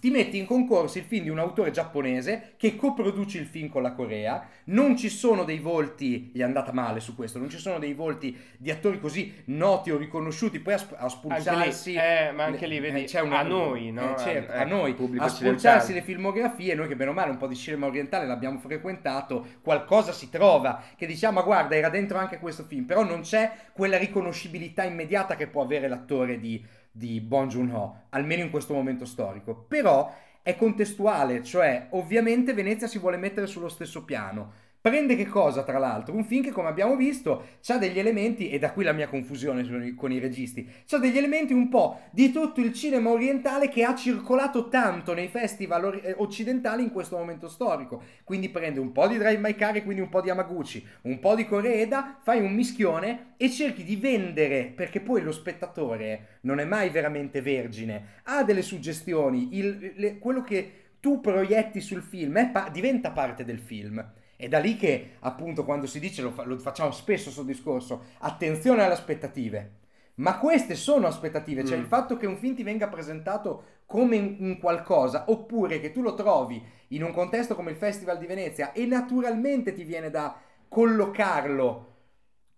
Ti metti in concorso il film di un autore giapponese che coproduce il film con la Corea, non ci sono dei volti, gli è andata male su questo, non ci sono dei volti di attori così noti o riconosciuti, poi a, sp- a spulciarsi... Lì, eh, ma anche lì, vedi, eh, c'è una, a noi, no? Eh, certo, Eh, a noi, a spulciarsi le filmografie, noi che bene o male un po' di cinema orientale l'abbiamo frequentato, qualcosa si trova, che diciamo, "Ma guarda, era dentro anche questo film, però non c'è quella riconoscibilità immediata che può avere l'attore di, di Bong Joon-ho, almeno in questo momento storico. Però è contestuale, cioè ovviamente Venezia si vuole mettere sullo stesso piano. Prende che cosa, tra l'altro? Un film che, come abbiamo visto, ha degli elementi, e da qui la mia confusione con i, registi, ha degli elementi un po' di tutto il cinema orientale che ha circolato tanto nei festival eh, occidentali in questo momento storico. Quindi prende un po' di Drive My Car quindi un po' di Yamaguchi, un po' di Koreeda, fai un mischione e cerchi di vendere, perché poi lo spettatore non è mai veramente vergine, ha delle suggestioni, il- le- quello che tu proietti sul film pa- diventa parte del film. È da lì che, appunto, quando si dice, lo, fa- lo facciamo spesso sul discorso, attenzione alle aspettative. Ma queste sono aspettative, cioè Mm. il fatto che un film ti venga presentato come un qualcosa, oppure che tu lo trovi in un contesto come il Festival di Venezia e naturalmente ti viene da collocarlo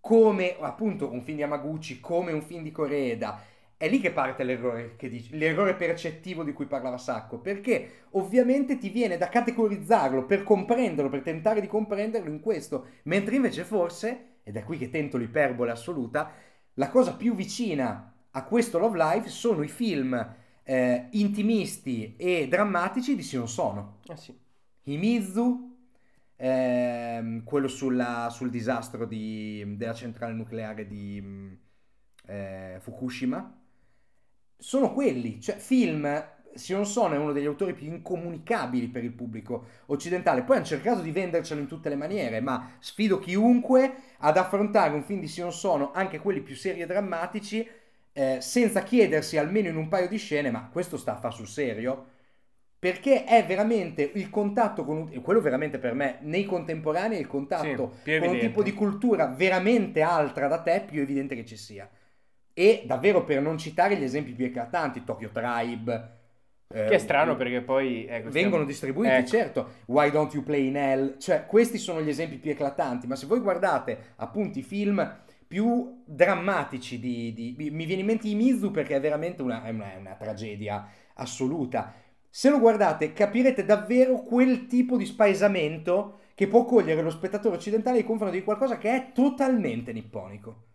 come appunto un film di Yamaguchi, come un film di Koreeda. È lì che parte l'errore, che dici- l'errore percettivo di cui parlava Sacco, perché ovviamente ti viene da categorizzarlo per comprenderlo, per tentare di comprenderlo in questo, mentre invece forse, ed è qui che tento l'iperbole assoluta, la cosa più vicina a questo Love Life sono i film eh, intimisti e drammatici di Sion Sono. Ah, sì. Himizu, ehm, quello sulla- sul disastro di- della centrale nucleare di mh, eh, Fukushima, sono quelli, cioè film, Sion Sono è uno degli autori più incomunicabili per il pubblico occidentale, poi hanno cercato di vendercelo in tutte le maniere, ma sfido chiunque ad affrontare un film di Sion Sono, anche quelli più seri e drammatici, eh, senza chiedersi almeno in un paio di scene, ma questo sta a far sul serio? Perché è veramente il contatto con un, quello veramente per me, nei contemporanei, il contatto Sì, con un tipo di cultura veramente altra da te, più evidente che ci sia. E davvero per non citare gli esempi più eclatanti, Tokyo Tribe. eh, Che è strano perché poi... ecco, Vengono stiamo- distribuiti, Ecco. certo. Why don't you play in hell? Cioè, questi sono gli esempi più eclatanti. Ma se voi guardate appunto i film più drammatici di, di- mi viene in mente Imizu perché è veramente una, è una- è una tragedia assoluta. Se lo guardate capirete davvero quel tipo di spaesamento che può cogliere lo spettatore occidentale nei confronti di qualcosa che è totalmente nipponico.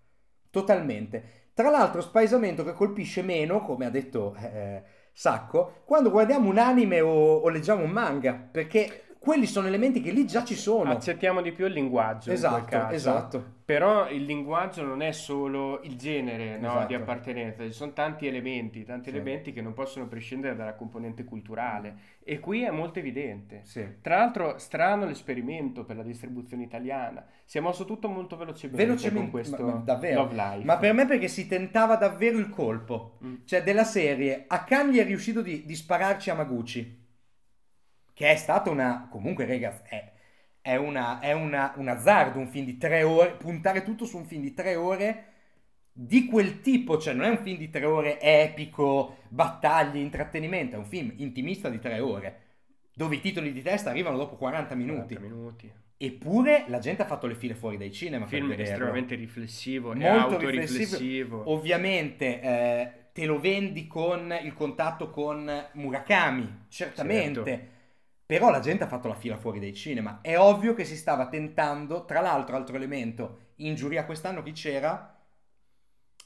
Totalmente. Tra l'altro, spaesamento che colpisce meno, come ha detto eh, Sacco, quando guardiamo un anime o, o leggiamo un manga, perché quelli sono elementi che lì già ci sono. Accettiamo di più il linguaggio in Esatto, esatto. Però il linguaggio non è solo il genere no, Esatto. di appartenenza, ci sono tanti elementi, tanti Sì. elementi che non possono prescindere dalla componente culturale e qui è molto evidente. Sì. Tra l'altro, strano l'esperimento per la distribuzione italiana. Si è mosso tutto molto velocemente, Velocemente, con questo ma- ma davvero. Love Life. Ma per me perché si tentava davvero il colpo. Mm. Cioè, della serie, a Kanye è riuscito di, di spararci a Maguchi. Che è stata una... Comunque, ragazzi, è, è, una, è una- un azzardo un film di tre ore. Puntare tutto su un film di tre ore di quel tipo. Cioè, non è un film di tre ore epico, battaglie, intrattenimento. È un film intimista di tre ore. Dove i titoli di testa arrivano dopo 40 minuti. 40 minuti. Eppure la gente ha fatto le file fuori dai cinema Film estremamente riflessivo Molto autoriflessivo. Ovviamente eh, te lo vendi con il contatto con Murakami, certamente. Certo. Però la gente ha fatto la fila fuori dai cinema. È ovvio che si stava tentando, tra l'altro, altro elemento, in giuria quest'anno chi c'era?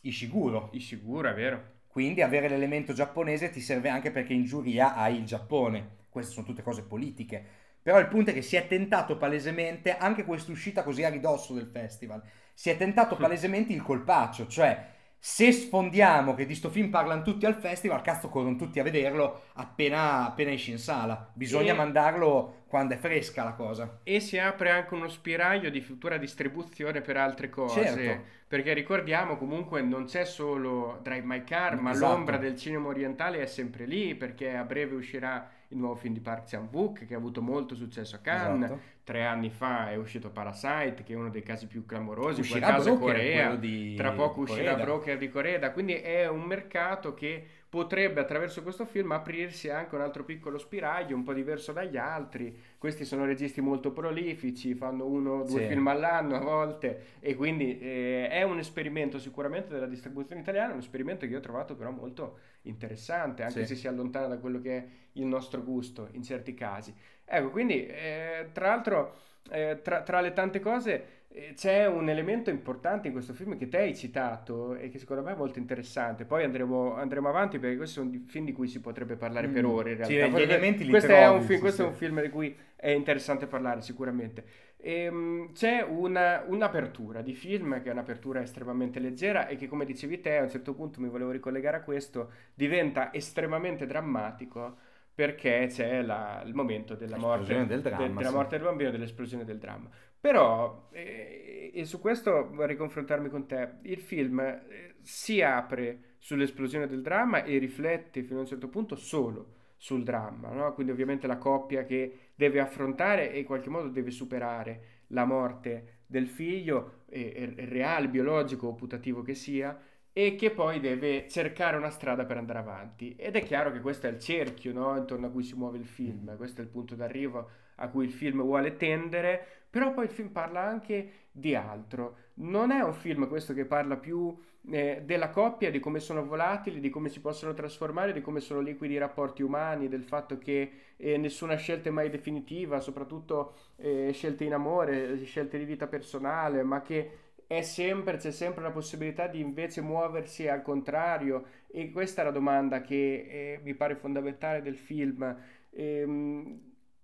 Ishiguro. Ishiguro, è vero. Quindi avere l'elemento giapponese ti serve anche perché in giuria hai il Giappone. Queste sono tutte cose politiche. Però il punto è che si è tentato palesemente, anche quest'uscita così a ridosso del festival, si è tentato palesemente il colpaccio, cioè se sfondiamo che di sto film parlano tutti al festival, cazzo corrono tutti a vederlo appena, appena esce in sala. Bisogna E- mandarlo quando è fresca la cosa. E si apre anche uno spiraglio di futura distribuzione per altre cose. Certo. Perché ricordiamo comunque non c'è solo Drive My Car, ma Esatto. l'ombra del cinema orientale è sempre lì perché a breve uscirà il nuovo film di Park Chan-wook che ha avuto molto successo a Cannes. Esatto. Tre anni fa è uscito Parasite, che è uno dei casi più clamorosi. In quel Uscirà caso Broker, Corea. di Tra poco uscirà Koreeda. Broker di Corea. Quindi è un mercato che potrebbe attraverso questo film aprirsi anche un altro piccolo spiraglio, un po' diverso dagli altri. Questi sono registi molto prolifici, fanno uno o due Sì. film all'anno a volte e quindi eh, è un esperimento sicuramente della distribuzione italiana, un esperimento che io ho trovato però molto interessante, anche Sì. se si allontana da quello che è il nostro gusto in certi casi. Ecco, quindi eh, tra l'altro eh, tra, tra le tante cose c'è un elemento importante in questo film che te hai citato e che secondo me è molto interessante. Poi andremo, andremo avanti perché questi sono di- film di cui si potrebbe parlare per Mm. ore in Sì, realtà. gli Perché elementi li questo, è un, trovi, film, sì, questo è sì. un film di cui è interessante parlare sicuramente. Ehm, c'è una- un'apertura di film che è un'apertura estremamente leggera e che come dicevi te a un certo punto mi volevo ricollegare a questo diventa estremamente drammatico perché c'è la- il momento della morte, del dramma, de- della sì. morte del bambino, dell'esplosione del dramma. Però, eh, e su questo vorrei confrontarmi con te, il film eh, si apre sull'esplosione del dramma e riflette fino a un certo punto solo sul dramma, no? Quindi ovviamente la coppia che deve affrontare e in qualche modo deve superare la morte del figlio, eh, reale, biologico o putativo che sia, e che poi deve cercare una strada per andare avanti. Ed è chiaro che questo è il cerchio, no? Intorno a cui si muove il film, questo è il punto d'arrivo a cui il film vuole tendere, però poi il film parla anche di altro. Non è un film questo che parla più eh, della coppia, di come sono volatili, di come si possono trasformare, di come sono liquidi i rapporti umani, del fatto che eh, nessuna scelta è mai definitiva, soprattutto eh, scelte in amore, scelte di vita personale, ma che è sempre, c'è sempre la possibilità di invece muoversi al contrario e questa è la domanda che eh, mi pare fondamentale del film. Ehm,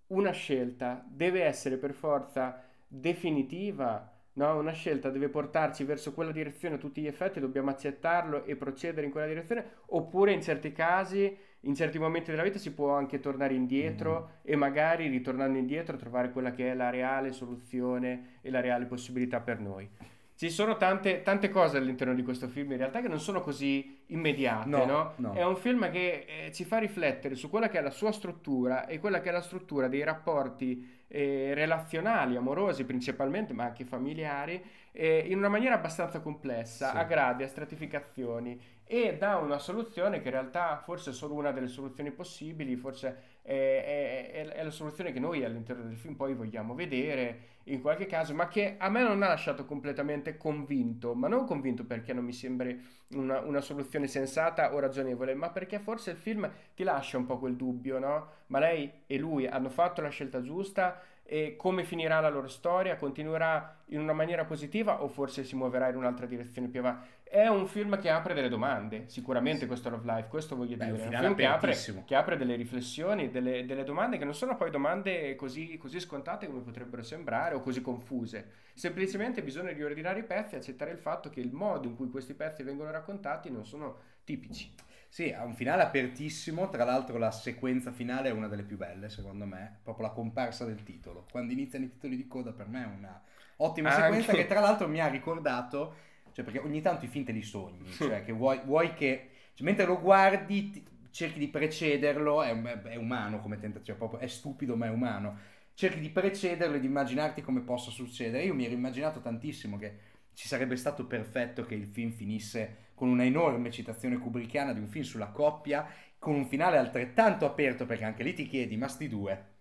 una scelta deve essere per forza definitiva, no? Una scelta deve portarci verso quella direzione a tutti gli effetti, dobbiamo accettarlo e procedere in quella direzione, oppure in certi casi, in certi momenti della vita si può anche tornare indietro e magari ritornando indietro trovare quella che è la reale soluzione e la reale possibilità per noi. Ci sono tante, tante cose all'interno di questo film in realtà che non sono così immediate, No, no? no. È un film che eh, ci fa riflettere su quella che è la sua struttura e quella che è la struttura dei rapporti eh, relazionali, amorosi principalmente, ma anche familiari, eh, in una maniera abbastanza complessa, Sì. a gradi, a stratificazioni e dà una soluzione che in realtà forse è solo una delle soluzioni possibili, forse è, è- è la soluzione che noi all'interno del film poi vogliamo vedere in qualche caso, ma che a me non ha lasciato completamente convinto, ma non convinto perché non mi sembri una, una soluzione sensata o ragionevole, ma perché forse il film ti lascia un po' quel dubbio, no? Ma lei e lui hanno fatto la scelta giusta e come finirà la loro storia? Continuerà in una maniera positiva o forse si muoverà in un'altra direzione più avanti? È un film che apre delle domande, sicuramente questo Love Life, questo voglio Beh, dire. È un film che apre, che apre delle riflessioni, delle, delle domande che non sono poi domande così, così scontate come potrebbero sembrare o così confuse. Semplicemente bisogna riordinare i pezzi e accettare il fatto che il modo in cui questi pezzi vengono raccontati non sono tipici. Sì, ha un finale apertissimo, tra l'altro la sequenza finale è una delle più belle secondo me, proprio la comparsa del titolo. Quando iniziano i titoli di coda per me è una ottima Anche- sequenza che tra l'altro mi ha ricordato, cioè perché ogni tanto i film te li sogni, cioè che vuoi, vuoi che, cioè, mentre lo guardi ti- cerchi di precederlo, è, è umano come tentazione, proprio è stupido ma è umano, cerchi di precederlo e di immaginarti come possa succedere. Io mi ero immaginato tantissimo che ci sarebbe stato perfetto che il film finisse con una enorme citazione kubrickiana di un film sulla coppia, con un finale altrettanto aperto, perché anche lì ti chiedi, ma sti due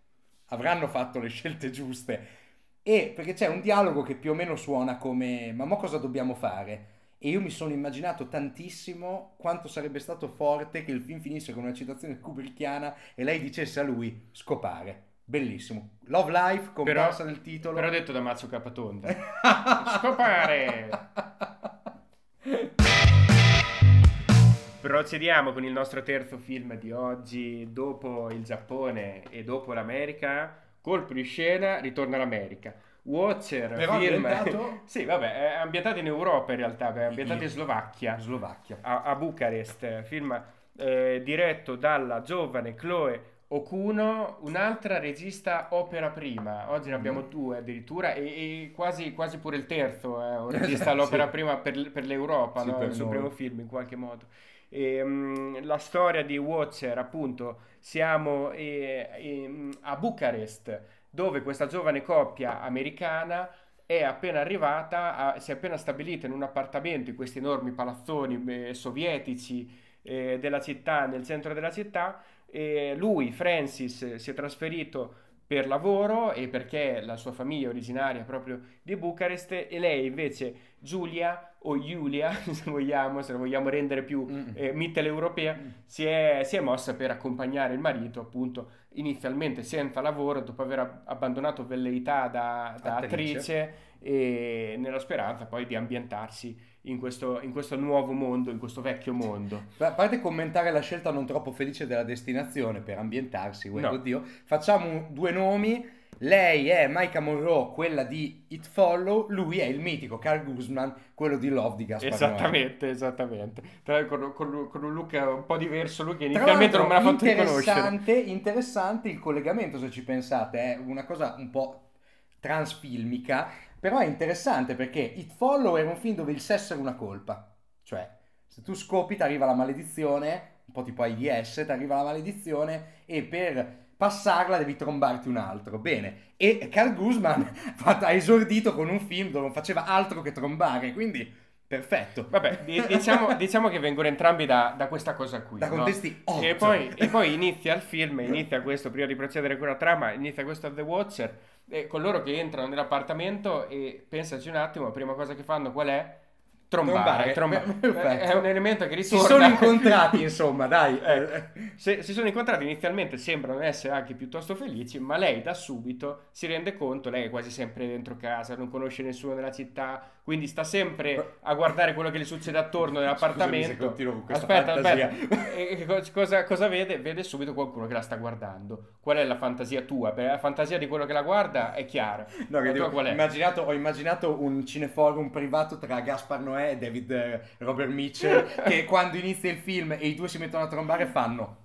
avranno fatto le scelte giuste? E perché c'è un dialogo che più o meno suona come, ma mo cosa dobbiamo fare? E io mi sono immaginato tantissimo quanto sarebbe stato forte che il film finisse con una citazione kubrickiana e lei dicesse a lui scopare. Bellissimo. Love Life, comparsa del titolo. Però detto da Mazzo Capatonda. Scopare! Procediamo con il nostro terzo film di oggi. Dopo il Giappone e dopo l'America, colpo di scena, ritorna all'America. Watcher, Però film... ambientato? sì, vabbè, è ambientato in Europa in realtà, è ambientato in Slovacchia. Slovacchia. a, a Bucarest, film eh, diretto dalla giovane Chloe Okuno, un'altra regista opera prima. Oggi ne abbiamo Mm. due addirittura e, e quasi, quasi pure il terzo è un regista all'opera Sì. prima per, per l'Europa, Sì, no? per il suo primo film in qualche modo. E, mm, la storia di Watcher, appunto, siamo eh, in- a Bucarest, dove questa giovane coppia americana è appena arrivata, a- si è appena stabilita in un appartamento in questi enormi palazzoni eh, sovietici eh, della città, nel centro della città. E lui, Francis, si è trasferito per lavoro e perché la sua famiglia originaria proprio di Bucarest e lei invece Giulia o Giulia se vogliamo, se la vogliamo rendere più mm. eh, mitteleuropea mm. si, è, si è mossa per accompagnare il marito appunto inizialmente senza lavoro dopo aver abbandonato velleità da, da attrice. attrice e nella speranza poi di ambientarsi in questo, in questo, nuovo mondo, in questo vecchio mondo. A parte commentare la scelta non troppo felice della destinazione per ambientarsi, no. oddio, facciamo due nomi. Lei è Maika Monroe, quella di It Follow, lui è il mitico Carl Guzman, quello di Love di Gaspar Esattamente, Noè. esattamente. Con, con, con, un look un po' diverso, lui che inizialmente non me l'ha fatto riconoscere. Interessante il collegamento, se ci pensate, è una cosa un po' transfilmica, però è interessante perché It Follow era un film dove il sesso era una colpa. Cioè, se tu scopi ti arriva la maledizione, un po' tipo AIDS, ti arriva la maledizione e per passarla devi trombarti un altro. Bene. E Carl Guzman ha esordito con un film dove non faceva altro che trombare, quindi perfetto. Vabbè, diciamo, diciamo che vengono entrambi da, da, questa cosa qui. Da contesti no? e, poi, e poi inizia il film, inizia questo, prima di procedere con la trama, inizia questo The Watcher e coloro che entrano nell'appartamento e pensaci un attimo, la prima cosa che fanno qual è? Trombare, trombare. trombare. È un elemento che ritorna. Si sono incontrati, insomma, dai. Eh, se, si sono incontrati inizialmente, sembrano essere anche piuttosto felici, ma lei da subito si rende conto, lei è quasi sempre dentro casa, non conosce nessuno nella città, quindi sta sempre a guardare quello che le succede attorno nell'appartamento. Scusami aspetta, fantasia. aspetta. E cosa, cosa, vede? Vede subito qualcuno che la sta guardando. Qual è la fantasia tua? Beh, la fantasia di quello che la guarda è chiara. No, che dico, qual è? Immaginato, ho immaginato un cineforum privato tra Gaspar Noè e David eh, Robert Mitchell che quando inizia il film e i due si mettono a trombare fanno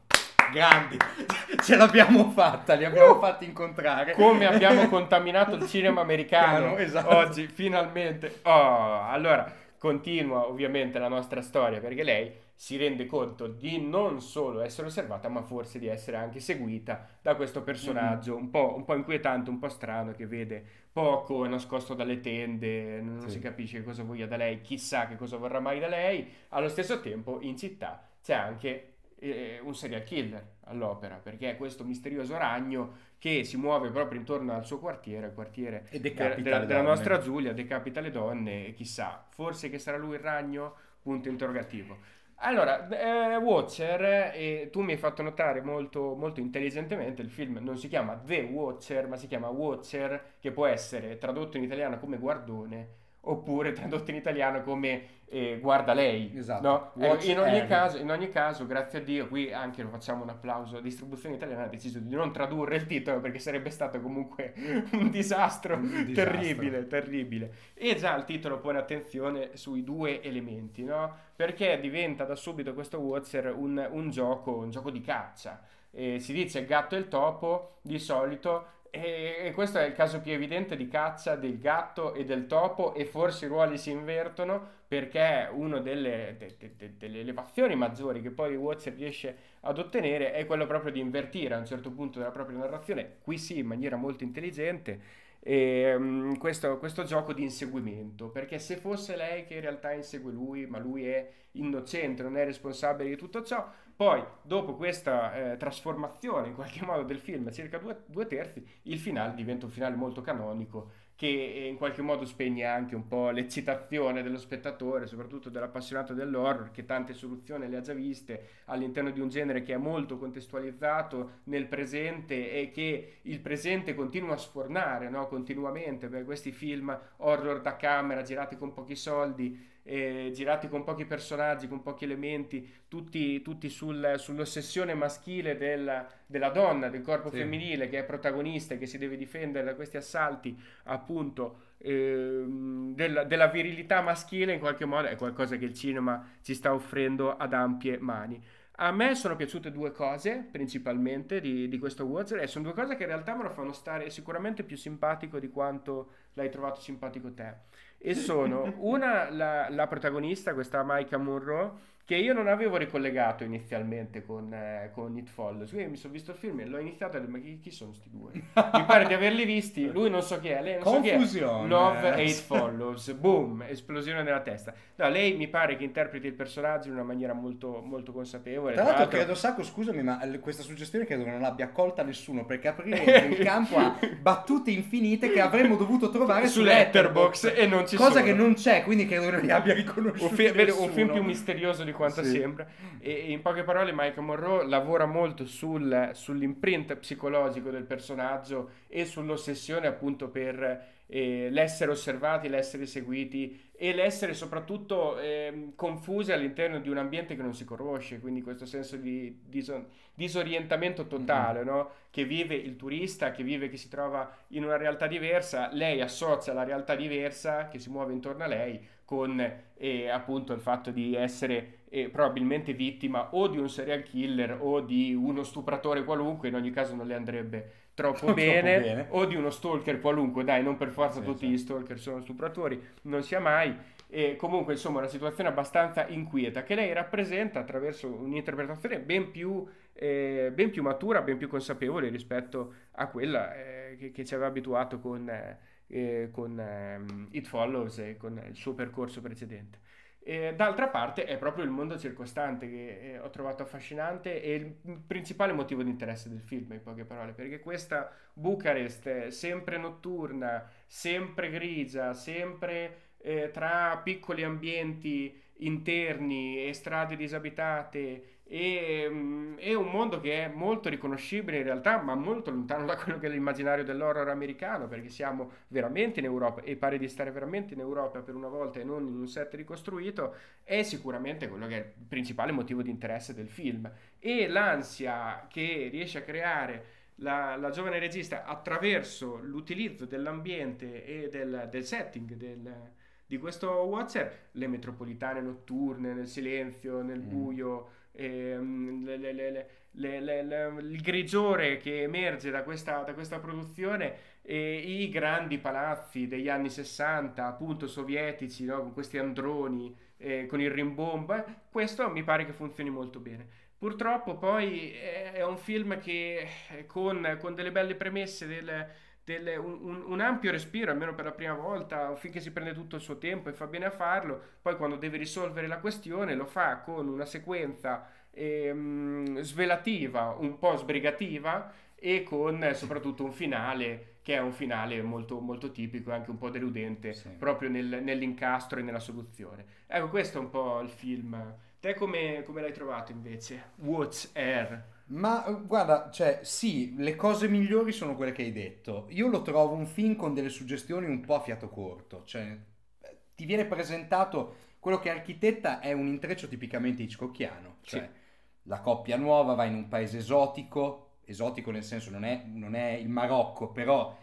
grandi, ce l'abbiamo fatta, li abbiamo uh, fatti incontrare. Come abbiamo contaminato il cinema americano esatto. oggi, finalmente. Oh, allora, continua ovviamente la nostra storia perché lei si rende conto di non solo essere osservata, ma forse di essere anche seguita da questo personaggio mm-hmm. un, po', un, po', inquietante, un po' strano, che vede poco, è nascosto dalle tende, non sì. si capisce cosa voglia da lei, chissà che cosa vorrà mai da lei. Allo stesso tempo, in città c'è anche eh, un serial killer all'opera, perché è questo misterioso ragno che si muove proprio intorno al suo quartiere, il quartiere de- de- della nostra Giulia, decapita le donne e chissà, forse che sarà lui il ragno? Punto interrogativo. Allora, eh, Watcher, eh, tu mi hai fatto notare molto, molto intelligentemente, il film non si chiama The Watcher, ma si chiama Watcher, che può essere tradotto in italiano come guardone oppure tradotto in italiano come eh, guarda lei. Esatto. No? Eh, in, ogni caso, in, ogni caso, grazie a Dio, qui anche lo facciamo un applauso, la distribuzione italiana ha deciso di non tradurre il titolo perché sarebbe stato comunque un disastro, un disastro. terribile, terribile. E già il titolo pone attenzione sui due elementi, no? Perché diventa da subito questo Watcher un, un gioco, un gioco di caccia. Eh, si dice gatto e il topo, di solito e, questo è il caso più evidente di caccia del gatto e del topo e forse i ruoli si invertono perché una delle, de, de, de, delle elevazioni maggiori che poi Watcher riesce ad ottenere è quello proprio di invertire a un certo punto della propria narrazione, qui sì in maniera molto intelligente, e, um, questo, questo, gioco di inseguimento. Perché se fosse lei che in realtà insegue lui ma lui è innocente non è responsabile di tutto ciò poi, dopo questa eh, trasformazione in qualche modo del film, circa due, due, terzi, il finale diventa un finale molto canonico che eh, in qualche modo spegne anche un po' l'eccitazione dello spettatore, soprattutto dell'appassionato dell'horror, che tante soluzioni le ha già viste all'interno di un genere che è molto contestualizzato nel presente e che il presente continua a sfornare no? continuamente per questi film horror da camera girati con pochi soldi eh, girati con pochi personaggi, con pochi elementi, tutti, tutti sul, sull'ossessione maschile del, della donna, del corpo sì. femminile che è protagonista e che si deve difendere da questi assalti, appunto, eh, della, della virilità maschile in qualche modo, è qualcosa che il cinema ci sta offrendo ad ampie mani. A me sono piaciute due cose principalmente di, di, questo Watcher e sono due cose che in realtà me lo fanno stare sicuramente più simpatico di quanto l'hai trovato simpatico te. E sono una la, la protagonista, questa Maika Monroe, che io non avevo ricollegato inizialmente con, eh, con It Follows. Quindi mi sono visto il film e l'ho iniziato e ho detto, ma chi, chi sono questi due? mi pare di averli visti, lui non so chi è, lei non so chi è. Confusione. Love e It Follows, boom, esplosione nella testa. No, lei mi pare che interpreti il personaggio in una maniera molto, molto consapevole. Tra l'altro credo, Sacco, scusami, ma questa suggestione credo che non l'abbia accolta nessuno, perché aprire il campo a battute infinite che avremmo dovuto trovare su su Letterboxd e non ci Cosa sono. che non c'è, quindi credo che non li abbia un, riconosciuti fi- vedi, un film più misterioso di quanto Sì. sembra. E, e in poche parole, Michael Monroe lavora molto sul, sull'imprint psicologico del personaggio e sull'ossessione appunto per eh, l'essere osservati, l'essere seguiti e l'essere soprattutto ehm, confusi all'interno di un ambiente che non si conosce, quindi questo senso di diso- disorientamento totale, no? Che vive il turista, che vive, che si trova in una realtà diversa, lei associa la realtà diversa che si muove intorno a lei con eh, appunto il fatto di essere eh, probabilmente vittima o di un serial killer o di uno stupratore qualunque, in ogni caso non le andrebbe troppo, Troppo bene, bene. o di uno stalker qualunque, dai, non per forza Sì, tutti sì. gli stalker sono stupratori, non sia mai. E comunque, insomma, una situazione abbastanza inquieta che lei rappresenta attraverso un'interpretazione ben più, eh, ben più matura, ben più consapevole rispetto a quella eh, che, che ci aveva abituato con, eh, con ehm, It Follows e con il suo percorso precedente. E d'altra parte è proprio il mondo circostante che eh, ho trovato affascinante e il principale motivo di interesse del film, in poche parole, perché questa Bucarest è sempre notturna, sempre grigia, sempre eh, tra piccoli ambienti interni e strade disabitate e, mm, è un mondo che è molto riconoscibile in realtà, ma molto lontano da quello che è l'immaginario dell'horror americano, perché siamo veramente in Europa e pare di stare veramente in Europa per una volta e non in un set ricostruito, è sicuramente quello che è il principale motivo di interesse del film. E l'ansia che riesce a creare la, la giovane regista attraverso l'utilizzo dell'ambiente e del, del setting del, di questo Watcher, le metropolitane notturne, nel silenzio, nel Mm. Ehm, il grigiore che emerge da questa, da questa produzione e i grandi palazzi degli anni 60, appunto sovietici, no? con questi androni, eh, con il rimbombo, questo mi pare che funzioni molto bene. Purtroppo poi è è un film che eh, con, con delle belle premesse, del, del- un, un- ampio respiro, almeno per la prima volta, finché si prende tutto il suo tempo e fa bene a farlo, poi quando deve risolvere la questione lo fa con una sequenza ehm, svelativa, un po' sbrigativa e con eh, soprattutto un finale che è un finale molto, molto tipico e anche un po' deludente Sì. proprio nel- nell'incastro e nella soluzione. Ecco, questo è un po' il film. Te come, come l'hai trovato invece? Watch Air. Ma guarda, cioè, sì, le cose migliori sono quelle che hai detto. Io lo trovo un film con delle suggestioni un po' a fiato corto. Cioè, eh, ti viene presentato quello che architetta è un intreccio tipicamente hitchcockiano. Cioè, Sì. la coppia nuova va in un paese esotico. Esotico nel senso non è, non è il Marocco, però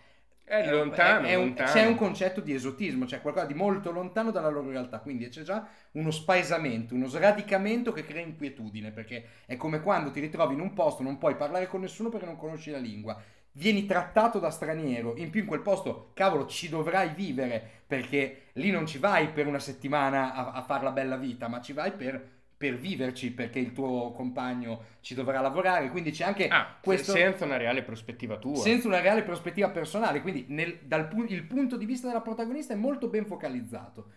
È lontano, è un- lontano. c'è un concetto di esotismo, cioè qualcosa di molto lontano dalla loro realtà, quindi c'è già uno spaesamento, uno sradicamento che crea inquietudine, perché è come quando ti ritrovi in un posto, non puoi parlare con nessuno perché non conosci la lingua, vieni trattato da straniero, in più in quel posto, cavolo, ci dovrai vivere, perché lì non ci vai per una settimana a, a fare la bella vita, ma ci vai per... per viverci perché il tuo compagno ci dovrà lavorare quindi c'è anche Ah, questo senza una reale prospettiva tua. senza una reale prospettiva personale, quindi nel- dal pu- il punto di vista della protagonista è molto ben focalizzato.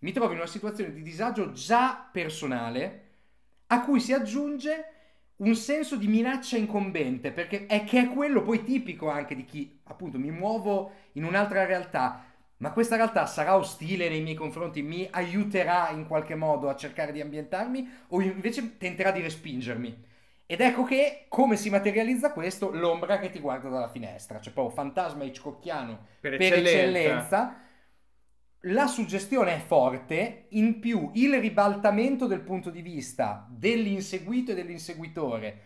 Mi trovo in una situazione di disagio già personale a cui si aggiunge un senso di minaccia incombente, perché è che è quello poi tipico anche di chi appunto mi muovo in un'altra realtà, ma questa realtà sarà ostile nei miei confronti, mi aiuterà in qualche modo a cercare di ambientarmi o invece tenterà di respingermi. Ed ecco che come si materializza questo? L'ombra che ti guarda dalla finestra, cioè proprio fantasma hitchcockiano Per per eccellenza. eccellenza. La suggestione è forte, in più il ribaltamento del punto di vista dell'inseguito e dell'inseguitore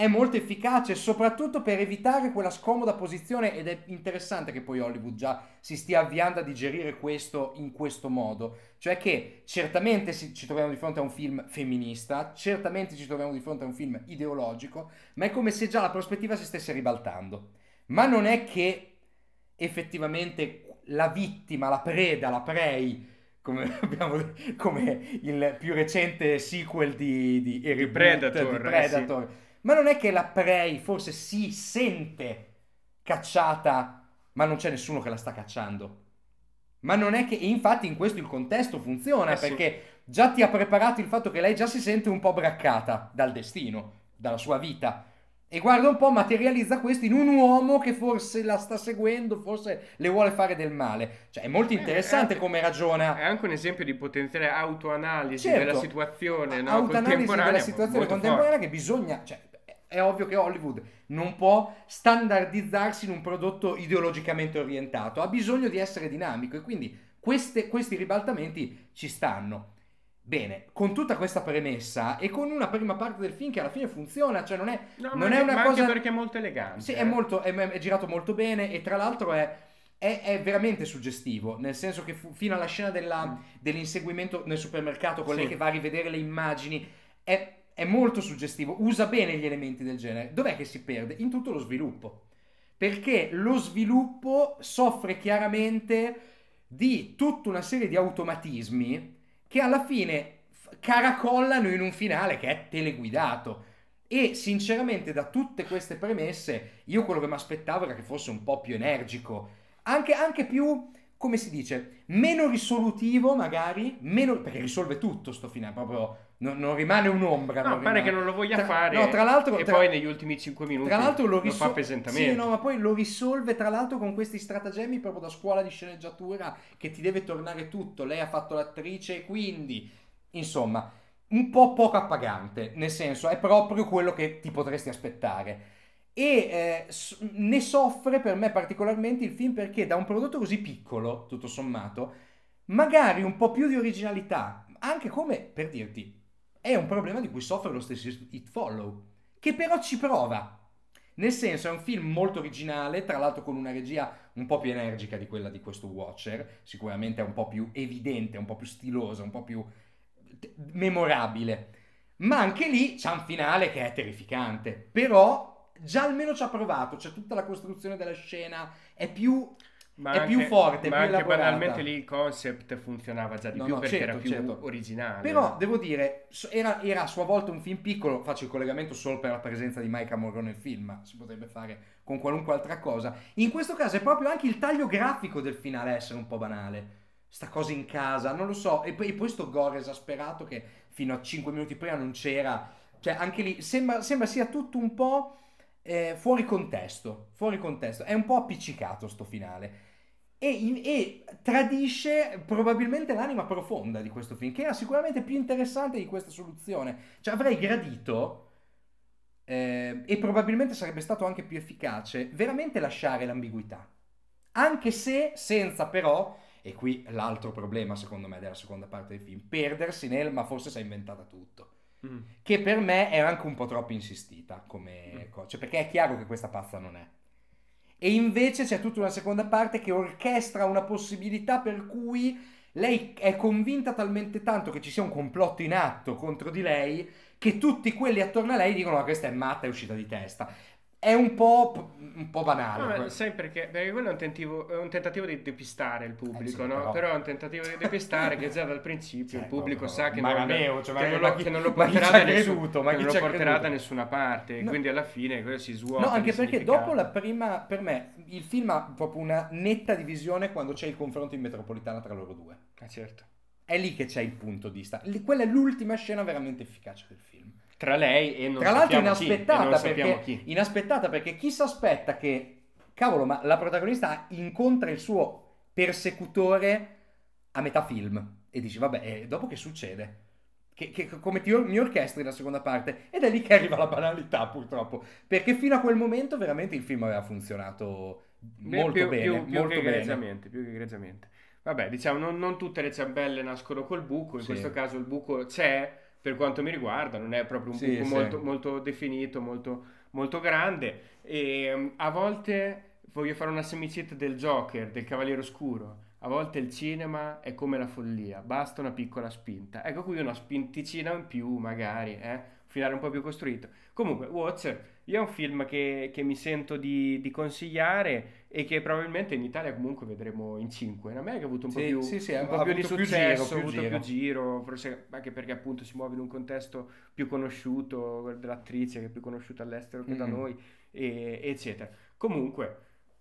è molto efficace, soprattutto per evitare quella scomoda posizione ed è interessante che poi Hollywood già si stia avviando a digerire questo in questo modo, cioè che certamente ci troviamo di fronte a un film femminista, certamente ci troviamo di fronte a un film ideologico, ma è come se già la prospettiva si stesse ribaltando. Ma non è che effettivamente la vittima, la preda, la prey come, abbiamo, come il più recente sequel di, di, di Predator. Di Predator. Sì. Ma non è che la Prey forse si sente cacciata, ma non c'è nessuno che la sta cacciando. Ma non è che, infatti, in questo il contesto funziona Eh sì. perché già ti ha preparato il fatto che lei già si sente un po' braccata dal destino, dalla sua vita. E guarda un po', materializza questo in un uomo che forse la sta seguendo, forse le vuole fare del male. Cioè, è molto Eh, interessante è- come ragiona. È anche un esempio di potenziale autoanalisi Certo. della situazione no? autoanalisi contemporanea. della situazione contemporanea forte. che bisogna, cioè, è ovvio che Hollywood non può standardizzarsi in un prodotto ideologicamente orientato, ha bisogno di essere dinamico e quindi queste- questi ribaltamenti ci stanno. Bene, con tutta questa premessa e con una prima parte del film che alla fine funziona, cioè non è, No, non è una ma cosa... anche perché è molto elegante. Sì, eh. è, molto, è, è girato molto bene e tra l'altro è, è- veramente suggestivo, nel senso che fu- fino alla scena della- dell'inseguimento nel supermercato con lei Mm. Sì. che va a rivedere le immagini, è, è molto suggestivo, usa bene gli elementi del genere. Dov'è che si perde? In tutto lo sviluppo. Perché lo sviluppo soffre chiaramente di tutta una serie di automatismi che alla fine caracollano in un finale che è teleguidato. E sinceramente, da tutte queste premesse, io quello che mi aspettavo era che fosse un po' più energico, anche, anche più, come si dice, meno risolutivo magari, meno, perché risolve tutto sto finale, proprio non, non rimane un'ombra. No, non pare rimane- che non lo voglia Tra- fare. no, tra l'altro- E tra- poi negli ultimi 5 minuti tra l'altro lo, lo risol- fa pesantemente. Sì, no, ma poi lo risolve tra l'altro con questi stratagemmi proprio da scuola di sceneggiatura che ti deve tornare tutto. Lei ha fatto l'attrice e quindi, insomma, un po' poco appagante, nel senso è proprio quello che ti potresti aspettare. E eh, ne soffre per me particolarmente il film perché da un prodotto così piccolo, tutto sommato, magari un po' più di originalità, anche come per dirti, è un problema di cui soffre lo stesso It Follow, che però ci prova. Nel senso è un film molto originale, tra l'altro con una regia un po' più energica di quella di questo Watcher, sicuramente è un po' più evidente, un po' più stilosa, un po' più t- memorabile. Ma anche lì c'è un finale che è terrificante, però già almeno ci ha provato, c'è tutta la costruzione della scena, è più Ma è più forte, ma più anche elaborata. banalmente lì il concept funzionava già di No, più no, perché certo, era più certo. originale. Però devo dire, era, era a sua volta un film piccolo, faccio il collegamento solo per la presenza di Mike Amorro nel film, ma si potrebbe fare con qualunque altra cosa. In questo caso è proprio anche il taglio grafico del finale a essere un po' banale. Sta cosa in casa, non lo so. E poi, e poi sto gore esasperato che fino a 5 minuti prima non c'era. Cioè, anche lì sembra, sembra sia tutto un po' eh, fuori contesto. Fuori contesto. È un po' appiccicato sto finale. E, e tradisce probabilmente l'anima profonda di questo film, che era sicuramente più interessante di questa soluzione. Cioè, avrei gradito, eh, e probabilmente sarebbe stato anche più efficace, veramente lasciare l'ambiguità. Anche se, senza però, e qui l'altro problema secondo me della seconda parte del film, perdersi nel ma forse si è inventata tutto. Mm. Che per me è anche un po' troppo insistita come cosa, cioè, perché è chiaro che questa pazza non è. E invece c'è tutta una seconda parte che orchestra una possibilità per cui lei è convinta talmente tanto che ci sia un complotto in atto contro di lei che tutti quelli attorno a lei dicono ma questa è matta, è uscita di testa. È un po', un po' banale. No, sai perché? Perché quello è un, tentativo, è un tentativo di depistare il pubblico, Eh sì, no? però- Però... è un tentativo di depistare che già dal principio Cioè, il pubblico proprio- sa che, non, cioè, che non lo, chi- che non lo porterà, da, nessun- creduto? Ci lo porterà da nessuna parte. No. Quindi alla fine quello si svuota. No, anche perché dopo la prima, per me, il film ha proprio una netta divisione quando c'è il confronto in metropolitana tra loro due. Ah, certo. È lì che c'è il punto di sta. lì- Quella è l'ultima scena veramente efficace del film. Tra lei e non Tra l'altro sappiamo chi, inaspettata non sappiamo perché, chi. inaspettata perché chi si aspetta che cavolo, ma la protagonista incontra il suo persecutore a metà film e dici vabbè, e dopo che succede? Che, che- come ti mi orchestri la seconda parte ed è lì che arriva la banalità purtroppo perché fino a quel momento veramente il film aveva funzionato molto più, bene più- più molto che bene egregiamente, più che egregiamente. Vabbè, diciamo, non, non tutte le ciambelle nascono col buco, in Sì. questo caso il buco c'è, per quanto mi riguarda, non è proprio un Sì, buco sì. molto, molto definito, molto, molto grande, e um, a volte voglio fare una semicit del Joker, del Cavaliere Oscuro, a volte il cinema è come la follia, basta una piccola spinta. Ecco qui una spinticina in più, magari, eh? un finale un po' più costruito. Comunque, Watcher, io è un film che, che mi sento di, di consigliare e che probabilmente in Italia comunque vedremo in 5. In America ha avuto un po' Sì, più, sì, sì, un ha po' più di successo, ha avuto giro. più giro, forse anche perché appunto si muove in un contesto più conosciuto, dell'attrice che è più conosciuta all'estero che da Mm. noi, e- eccetera. Comunque,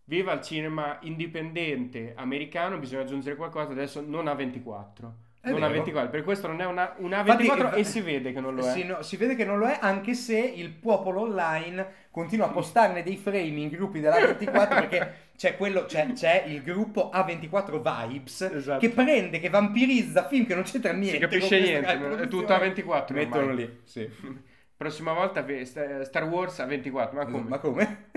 viva il cinema indipendente americano, bisogna aggiungere qualcosa, adesso non a 24. È non a vero. 24, per questo non è una, una Infatti, 24 eh, e si vede che non lo è. Sì, no, si vede che non lo è, anche se il popolo online continua a postarne dei frame in gruppi della 24 perché c'è, quello, c'è, c'è il gruppo A24 Vibes Esatto. che prende, che vampirizza film che non c'entra niente. Si capisce niente, è tutto a 24 ormai. Mettono lì, sì. Prossima volta Star Wars a 24, ma come? Ma come?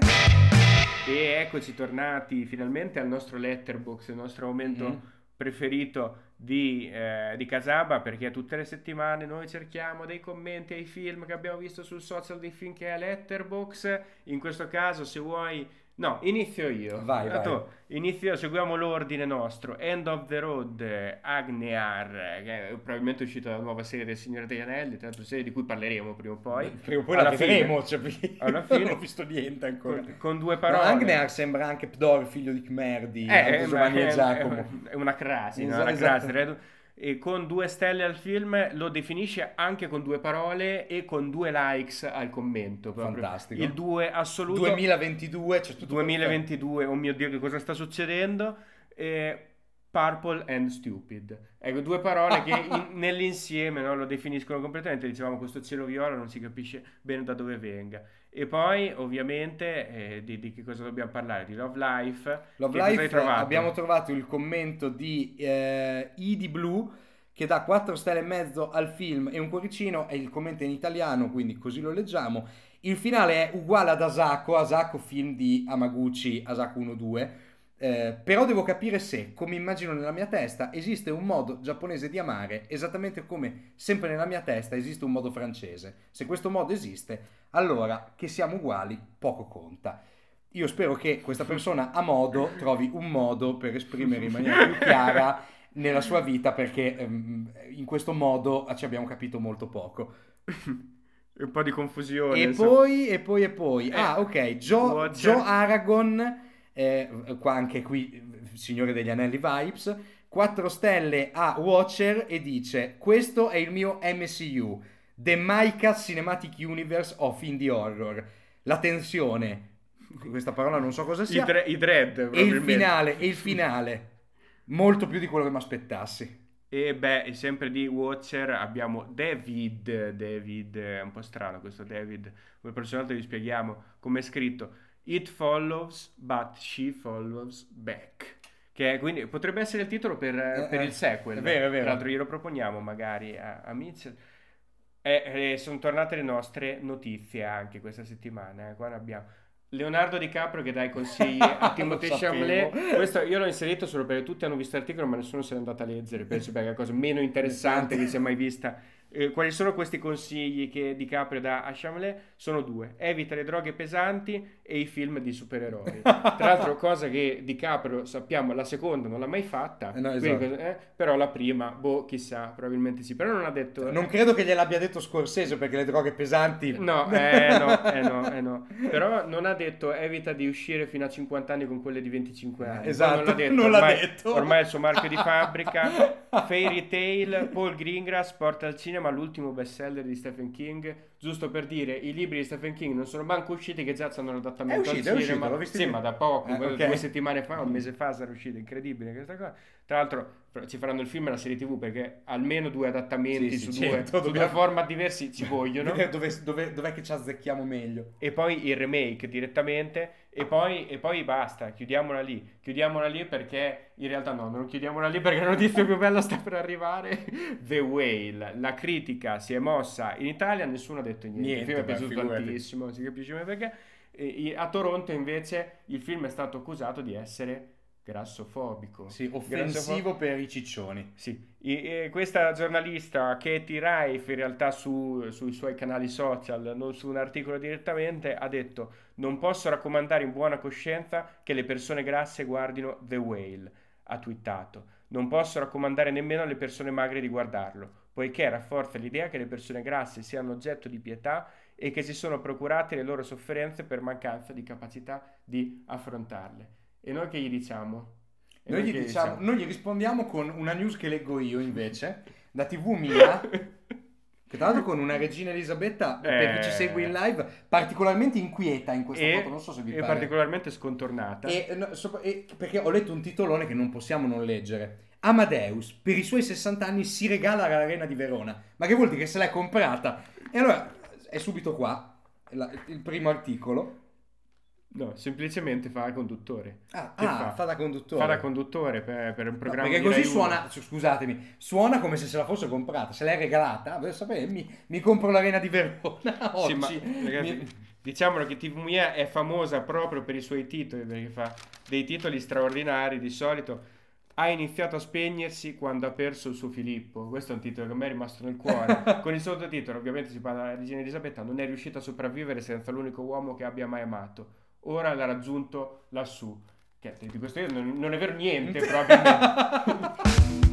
E eccoci tornati finalmente al nostro letterbox, il nostro momento Mhm. preferito di, eh, di Casaba, perché tutte le settimane noi cerchiamo dei commenti ai film che abbiamo visto sul social dei film che letterbox. In questo caso, se vuoi... No, inizio io. Vai, tu, vai. Inizio io, seguiamo l'ordine nostro. End of the Road, Agnear, che è probabilmente uscita la nuova serie del Signore degli Anelli, tra l'altro serie di cui parleremo prima o poi. Prima o poi Alla la fine. vedremo, cioè, perché Alla fine. non ho visto niente ancora. Con, con due No, parole. Agnear sembra anche Pdor, figlio di Khmer di Eh, eh, Giovanni beh, e è- Giacomo. È una crasi, no? Esatto, una esatto. crasi. E con due stelle al film lo definisce anche con due parole e con due likes al commento. proprio. Fantastico. Il 2 assoluto. 2022, c'è tutto 2022, oh mio Dio, che cosa sta succedendo? Eh, Purple and Stupid. Ecco, due parole che in- nell'insieme no, lo definiscono completamente. Dicevamo, questo cielo viola non si capisce bene da dove venga. E poi, ovviamente, eh, di, di che cosa dobbiamo parlare? Di Love Life. Love Che Life trovato? abbiamo trovato il commento di eh, Idi Blue che dà 4 stelle e mezzo al film e un cuoricino e il commento è in italiano quindi così lo leggiamo il finale è uguale ad Asako Asako film di Amaguchi Asako 1-2 eh, però devo capire se, come immagino nella mia testa, esiste un modo giapponese di amare, esattamente come sempre nella mia testa esiste un modo francese. Se questo modo esiste, allora che siamo uguali poco conta. Io spero che questa persona a modo trovi un modo per esprimere in maniera più chiara nella sua vita perché ehm, in questo modo ci abbiamo capito molto poco. un po' di confusione. E insomma. poi, e poi, e poi. Eh, ah, ok. Joe. Joe Aragon, eh, qua anche qui, eh, Signore degli Anelli Vibes, 4 stelle a Watcher e dice: Questo è il mio MCU, The Maika Cinematic Universe of Indie Horror. La tensione, questa parola non so cosa I, sia, dre- i dread, e il finale, e il finale. Molto più di quello che mi aspettassi. E beh, sempre di Watcher abbiamo David. David è un po' strano questo David. Come personaggio vi spieghiamo come è scritto. It follows, but she follows back. Che è- quindi potrebbe essere il titolo per, Eh, per eh, il sequel. è vero, è vero. Tra l'altro glielo proponiamo magari a, a Mitchell. E, sono tornate le nostre notizie anche questa settimana. eh. Qua ne abbiamo Leonardo DiCaprio che dà i consigli a Timothée. Chalamet. Questo io l'ho inserito solo perché tutti hanno visto l'articolo, ma nessuno se n'è andato a leggere. Penso perché è la cosa meno interessante che si è mai vista. Eh, quali sono questi consigli che DiCaprio dà a Chalamet? Sono due: evita le droghe pesanti e i film di supereroi. Tra l'altro, cosa che DiCaprio sappiamo, la seconda non l'ha mai fatta, Eh, no, quindi, esatto. eh, però la prima, boh, chissà, probabilmente sì. Però non ha detto. Non credo che gliel'abbia detto Scorsese perché le droghe pesanti. No, eh no, eh no, eh no. Però non ha detto evita di uscire fino a 50 anni con quelle di 25 anni. Esatto, non l'ha detto. non l'ha ormai, detto. ormai è il suo marchio di fabbrica. Fairy Tale, Paul Greengrass porta al cinema l'ultimo bestseller di Stephen King. Giusto per dire, i libri di Stephen King non sono manco usciti che già hanno l'adattamento È uscito, al è uscito, cinema. sì, ma da poco, Eh, ok. due settimane fa, un mese fa sarà uscito, incredibile questa cosa. Tra l'altro ci faranno il film e la serie TV perché almeno due adattamenti Sì, sì, su, due, certo, su dobbiamo- due format diversi ci vogliono. Dove, dove- dov'è che ci azzecchiamo meglio? e poi il remake direttamente e poi, e poi basta, chiudiamola lì, chiudiamola lì perché in realtà no, non chiudiamola lì perché la notizia più bella sta per arrivare, The Whale, la critica si è mossa in Italia, nessuno ha detto niente, Niente, il film è piaciuto figurati. tantissimo, non si capisce mai perché, E- a Toronto invece il film è stato accusato di essere grassofobico. Sì, offensivo per i ciccioni. sì, e- e questa giornalista Katie Rife in realtà su- sui suoi canali social, non su un articolo direttamente, ha detto non posso raccomandare in buona coscienza che le persone grasse guardino The Whale, ha twittato. Non posso raccomandare nemmeno alle persone magre di guardarlo, poiché rafforza l'idea che le persone grasse siano oggetto di pietà e che si sono procurate le loro sofferenze per mancanza di capacità di affrontarle. E noi che gli diciamo? E Noi gli, che diciamo, noi gli rispondiamo con una news che leggo io invece, da TV Mia, che tra l'altro con una regina Elisabetta, per chi ci Eh. segue in live, particolarmente inquieta in questa e, foto, non so se vi e pare. particolarmente scontornata. E, no, sopra- e- perché ho letto un titolone che non possiamo non leggere. Amadeus, per i suoi 60 anni, si regala all'Arena di Verona. Ma che vuol dire che se l'è comprata? E allora è subito qua la- il primo articolo. No, semplicemente fa il conduttore. Ah, ah, fa? fa? da conduttore. Fa da conduttore per, per un No, programma perché di così Rai suona, scusatemi, suona come se se la fosse comprata, se l'è regalata. Beh, sapete, mi, mi compro l'Arena di Verona oggi. Sì, ma ragazzi, Mi- diciamolo che TV Mia è famosa proprio per i suoi titoli, perché fa dei titoli straordinari di solito. Ha iniziato a spegnersi quando ha perso il suo Filippo. Questo è un titolo che a me è rimasto nel cuore. Con il sottotitolo, ovviamente si parla della regina Elisabetta, non è riuscita a sopravvivere senza l'unico uomo che abbia mai amato. Ora l'ha raggiunto lassù. Che di questo io non, non è vero niente, probabilmente.